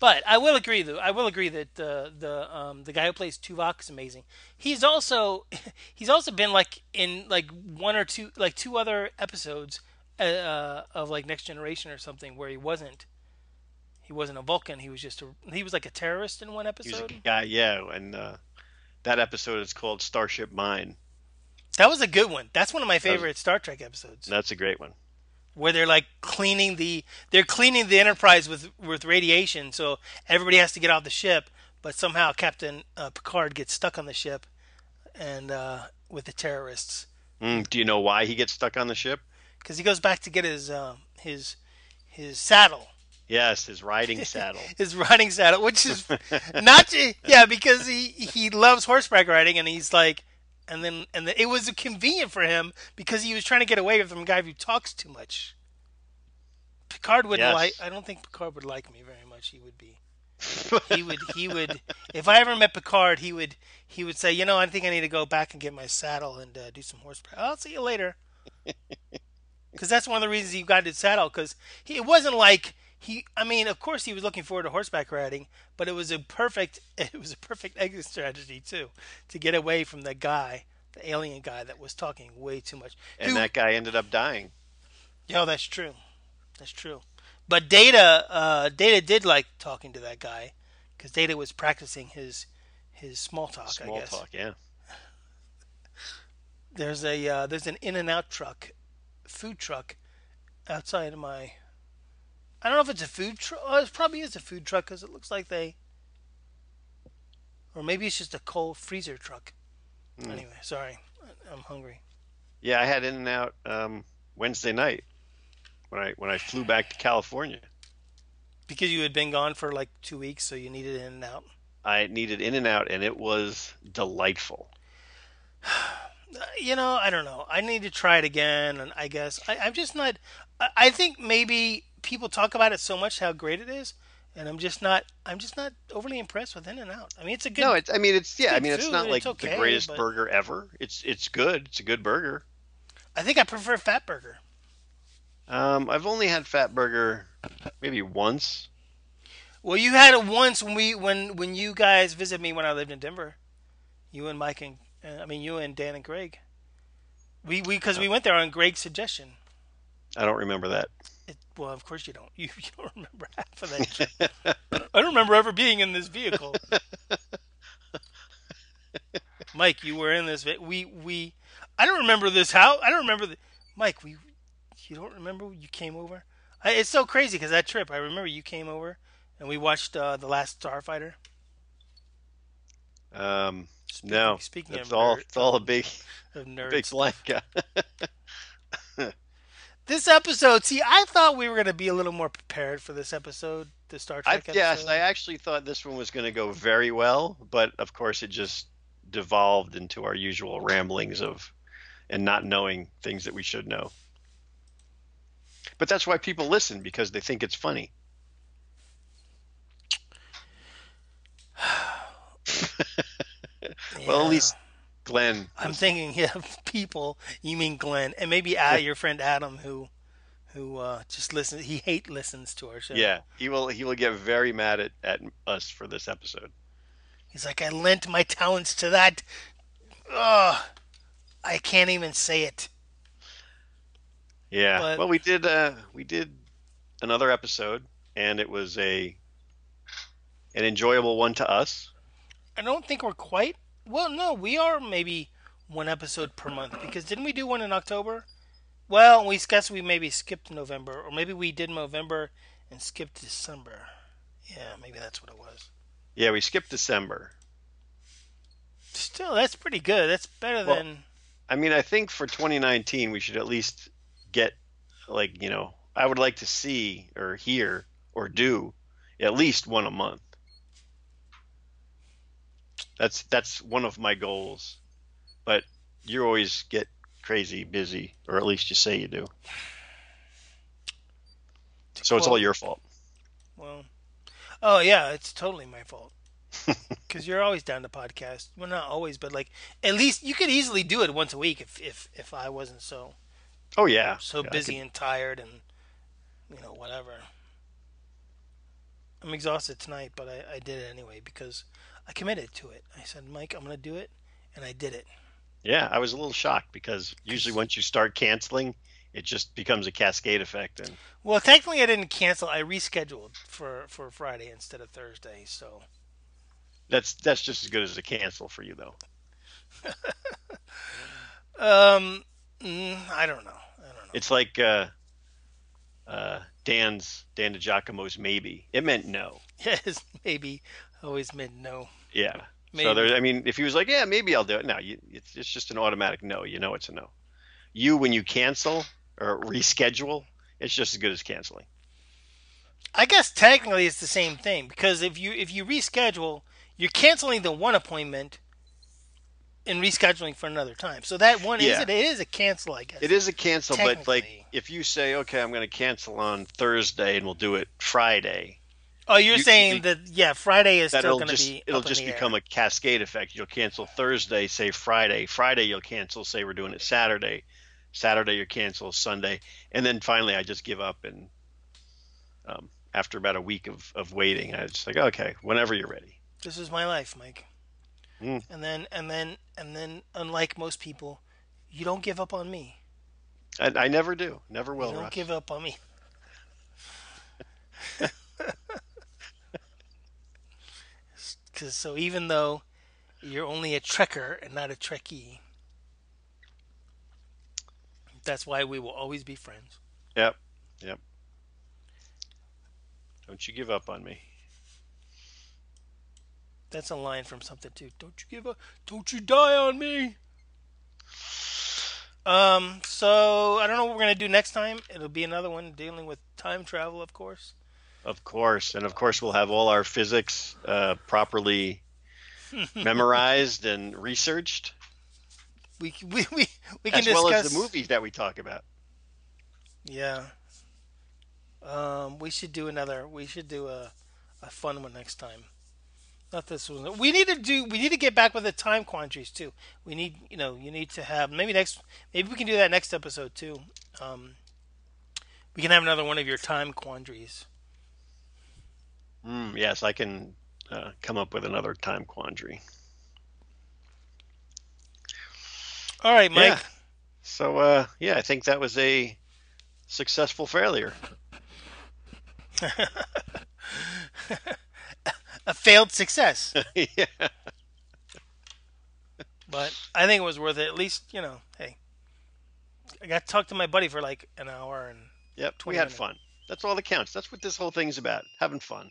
But I will agree, though. I will agree that the the um, the guy who plays Tuvok is amazing. He's also [LAUGHS] he's also been like in like one or two like two other episodes uh, of like Next Generation or something where he wasn't he wasn't a Vulcan. He was just a he was like a terrorist in one He was episode. a guy, yeah, and uh, that episode is called Starship Mine. That was a good one. That's one of my favorite Star Trek episodes. That's a great one. where they're like cleaning the they're cleaning the Enterprise with with radiation, so everybody has to get off the ship. But somehow Captain uh, Picard gets stuck on the ship, and uh, with the terrorists Mm, do you know why he gets stuck on the ship? because he goes back to get his uh, his his saddle, Yes, his riding [LAUGHS] saddle. his riding saddle, which is [LAUGHS] not yeah because he he loves horseback riding, and he's like. And then, and the, it was convenient for him because he was trying to get away from a guy who talks too much. Picard wouldn't Yes. like. I don't think Picard would like me very much. He would be. he would. He would. If I ever met Picard, he would. He would say, "You know, I think I need to go back and get my saddle and uh, do some horseback. I'll see you later." [LAUGHS] Because that's one of the reasons he got his saddle. Because it wasn't like he. I mean, of course, he was looking forward to horseback riding, but it was a perfect. [LAUGHS] It was a perfect exit strategy too, to get away from the guy, the alien guy that was talking way too much. and Who- that guy ended up dying. Yo, that's true. That's true. But Data, uh, Data did like talking to that guy because Data was practicing his his small talk. I Small talk, yeah. there's a uh, there's an In and Out truck, food truck, outside of my. I don't know if it's a food truck. Oh, it probably is a food truck because it looks like they. Or maybe it's just a cold freezer truck. Hmm. Anyway, sorry, I'm hungry. Yeah, I had In and Out um, Wednesday night when I when I flew back to California. Because you had been gone for like two weeks, so you needed In and Out. I needed In and Out, and it was delightful. [SIGHS] [SIGHS] [SIGHS] you know, I don't know. I need to try it again, and I guess I, I'm just not. I, I think maybe people talk about it so much how great it is, and I'm just not. I'm just not overly impressed with In and Out. I mean, it's a good. No, it's I mean it's yeah, I mean it's not like it's okay, the greatest but- burger ever. It's it's good. It's a good burger. I think I prefer Fat Burger. Um, I've only had Fat Burger maybe once. Well, you had it once when we when when you guys visited me when I lived in Denver. You and Mike and uh, I mean you and Dan and Greg. We we because we went there on Greg's suggestion. I don't remember that. It, well, of course you don't. [LAUGHS] You, you don't remember half of that. [LAUGHS] trip. I don't remember ever being in this vehicle. [LAUGHS] Mike, you were in this. We we. I don't remember this. How I don't remember the. Mike, we. You don't remember you came over? I, it's so crazy because that trip. I remember you came over and we watched uh, the Last Starfighter. Um, Speaking, no, speaking it's of all nerd- it's all a big [LAUGHS] of nerds. big blank. [LAUGHS] This episode, see, I thought we were going to be a little more prepared for this episode, the Star I, Trek yes. I actually thought this one was going to go very well, but of course it just devolved into our usual ramblings of and not knowing things that we should know. But that's why people listen because they think it's funny. [SIGHS] [LAUGHS] Well, at least Glenn. I'm was- thinking, [LAUGHS] yeah, people. You mean Glenn, and maybe Ad, your friend Adam, who, who uh, just listens. He hate listens to our show. Yeah, he will. He will get very mad at, at us for this episode. he's like, I lent my talents to that. Ugh, I can't even say it. Yeah. But- well, we did. Uh, we did another episode, and it was a an enjoyable one to us. I don't think we're quite. Well, no, we are maybe one episode per month because didn't we do one in October? Well, we guess we maybe skipped November, or maybe we did November and skipped December. Yeah, maybe that's what it was. Yeah, we skipped December. Still, that's pretty good. That's better Well- than. I mean, I think for 2019 we should at least get like you know I would like to see or hear or do at least one a month. That's that's one of my goals. But you always get crazy busy, or at least you say you do. So it's all your fault. Well, oh yeah, it's totally my fault. [LAUGHS] Because you're always down to podcast. Well, not always, but like at least you could easily do it once a week if if if I wasn't so Oh yeah. so Yeah, busy and tired and you know whatever. I'm exhausted tonight, but I, I did it anyway because I committed to it. I said, Mike, I'm gonna do it, and I did it. yeah, I was a little shocked because usually once you start canceling, it just becomes a cascade effect, and Well, technically, I didn't cancel. I rescheduled for for Friday instead of Thursday. So that's that's just as good as a cancel for you, though. [LAUGHS] um, mm, I don't know. I don't know. It's like uh, uh, Dan's Dan DiGiacomo's maybe. It meant no. [LAUGHS] Yes, maybe always meant no. Yeah. Maybe. So there, I mean, if he was like, yeah, maybe I'll do it. No, you, it's it's just an automatic no. You know, it's a no. You when you cancel or reschedule, it's just as good as canceling. I guess technically it's the same thing because if you if you reschedule, you're canceling the one appointment and rescheduling for another time. So that one is it, it is a cancel, I guess. It is a cancel, but like if you say, okay, I'm going to cancel on Thursday and we'll do it Friday, Oh, you're you- saying you- that yeah, Friday is still going to be it'll just the air. become a cascade effect. You'll cancel Thursday, say Friday. Friday you'll cancel, say we're doing it Saturday. Saturday you cancel Sunday, and then finally I just give up and um, after about a week of, of waiting, I just like okay, whenever you're ready. This is my life, Mike. Mm. And then and then and then unlike most people, you don't give up on me. I, I never do, never will. you don't Russ. give up on me. Cause so even though you're only a trekker and not a trekkie, that's why we will always be friends. Yep, yep. Don't you give up on me. That's a line from something too. Don't you give up? Don't you die on me? Um. So I don't know what we're gonna do next time. It'll be another one dealing with time travel, of course. Of course, and of course we'll have all our physics uh, properly [LAUGHS] memorized and researched, We we we, we can as discuss well as the movies that we talk about. Yeah. Um, we should do another. We should do a, a fun one next time. Not this one. We need to do. We need to get back with the time quandaries too. We need, you know, you need to have maybe next. Maybe we can do that next episode too. Um, we can have another one of your time quandaries. Mm, yes, I can uh, come up with another time quandary. All right, Mike. Yeah. So uh, yeah, I think that was a successful failure. [LAUGHS] A failed success, [LAUGHS] yeah. but I think it was worth it. At least, you know, hey, I got to talk to my buddy for like an hour and Yep. We had minutes. fun. That's all that counts. That's what this whole thing's about. Having fun.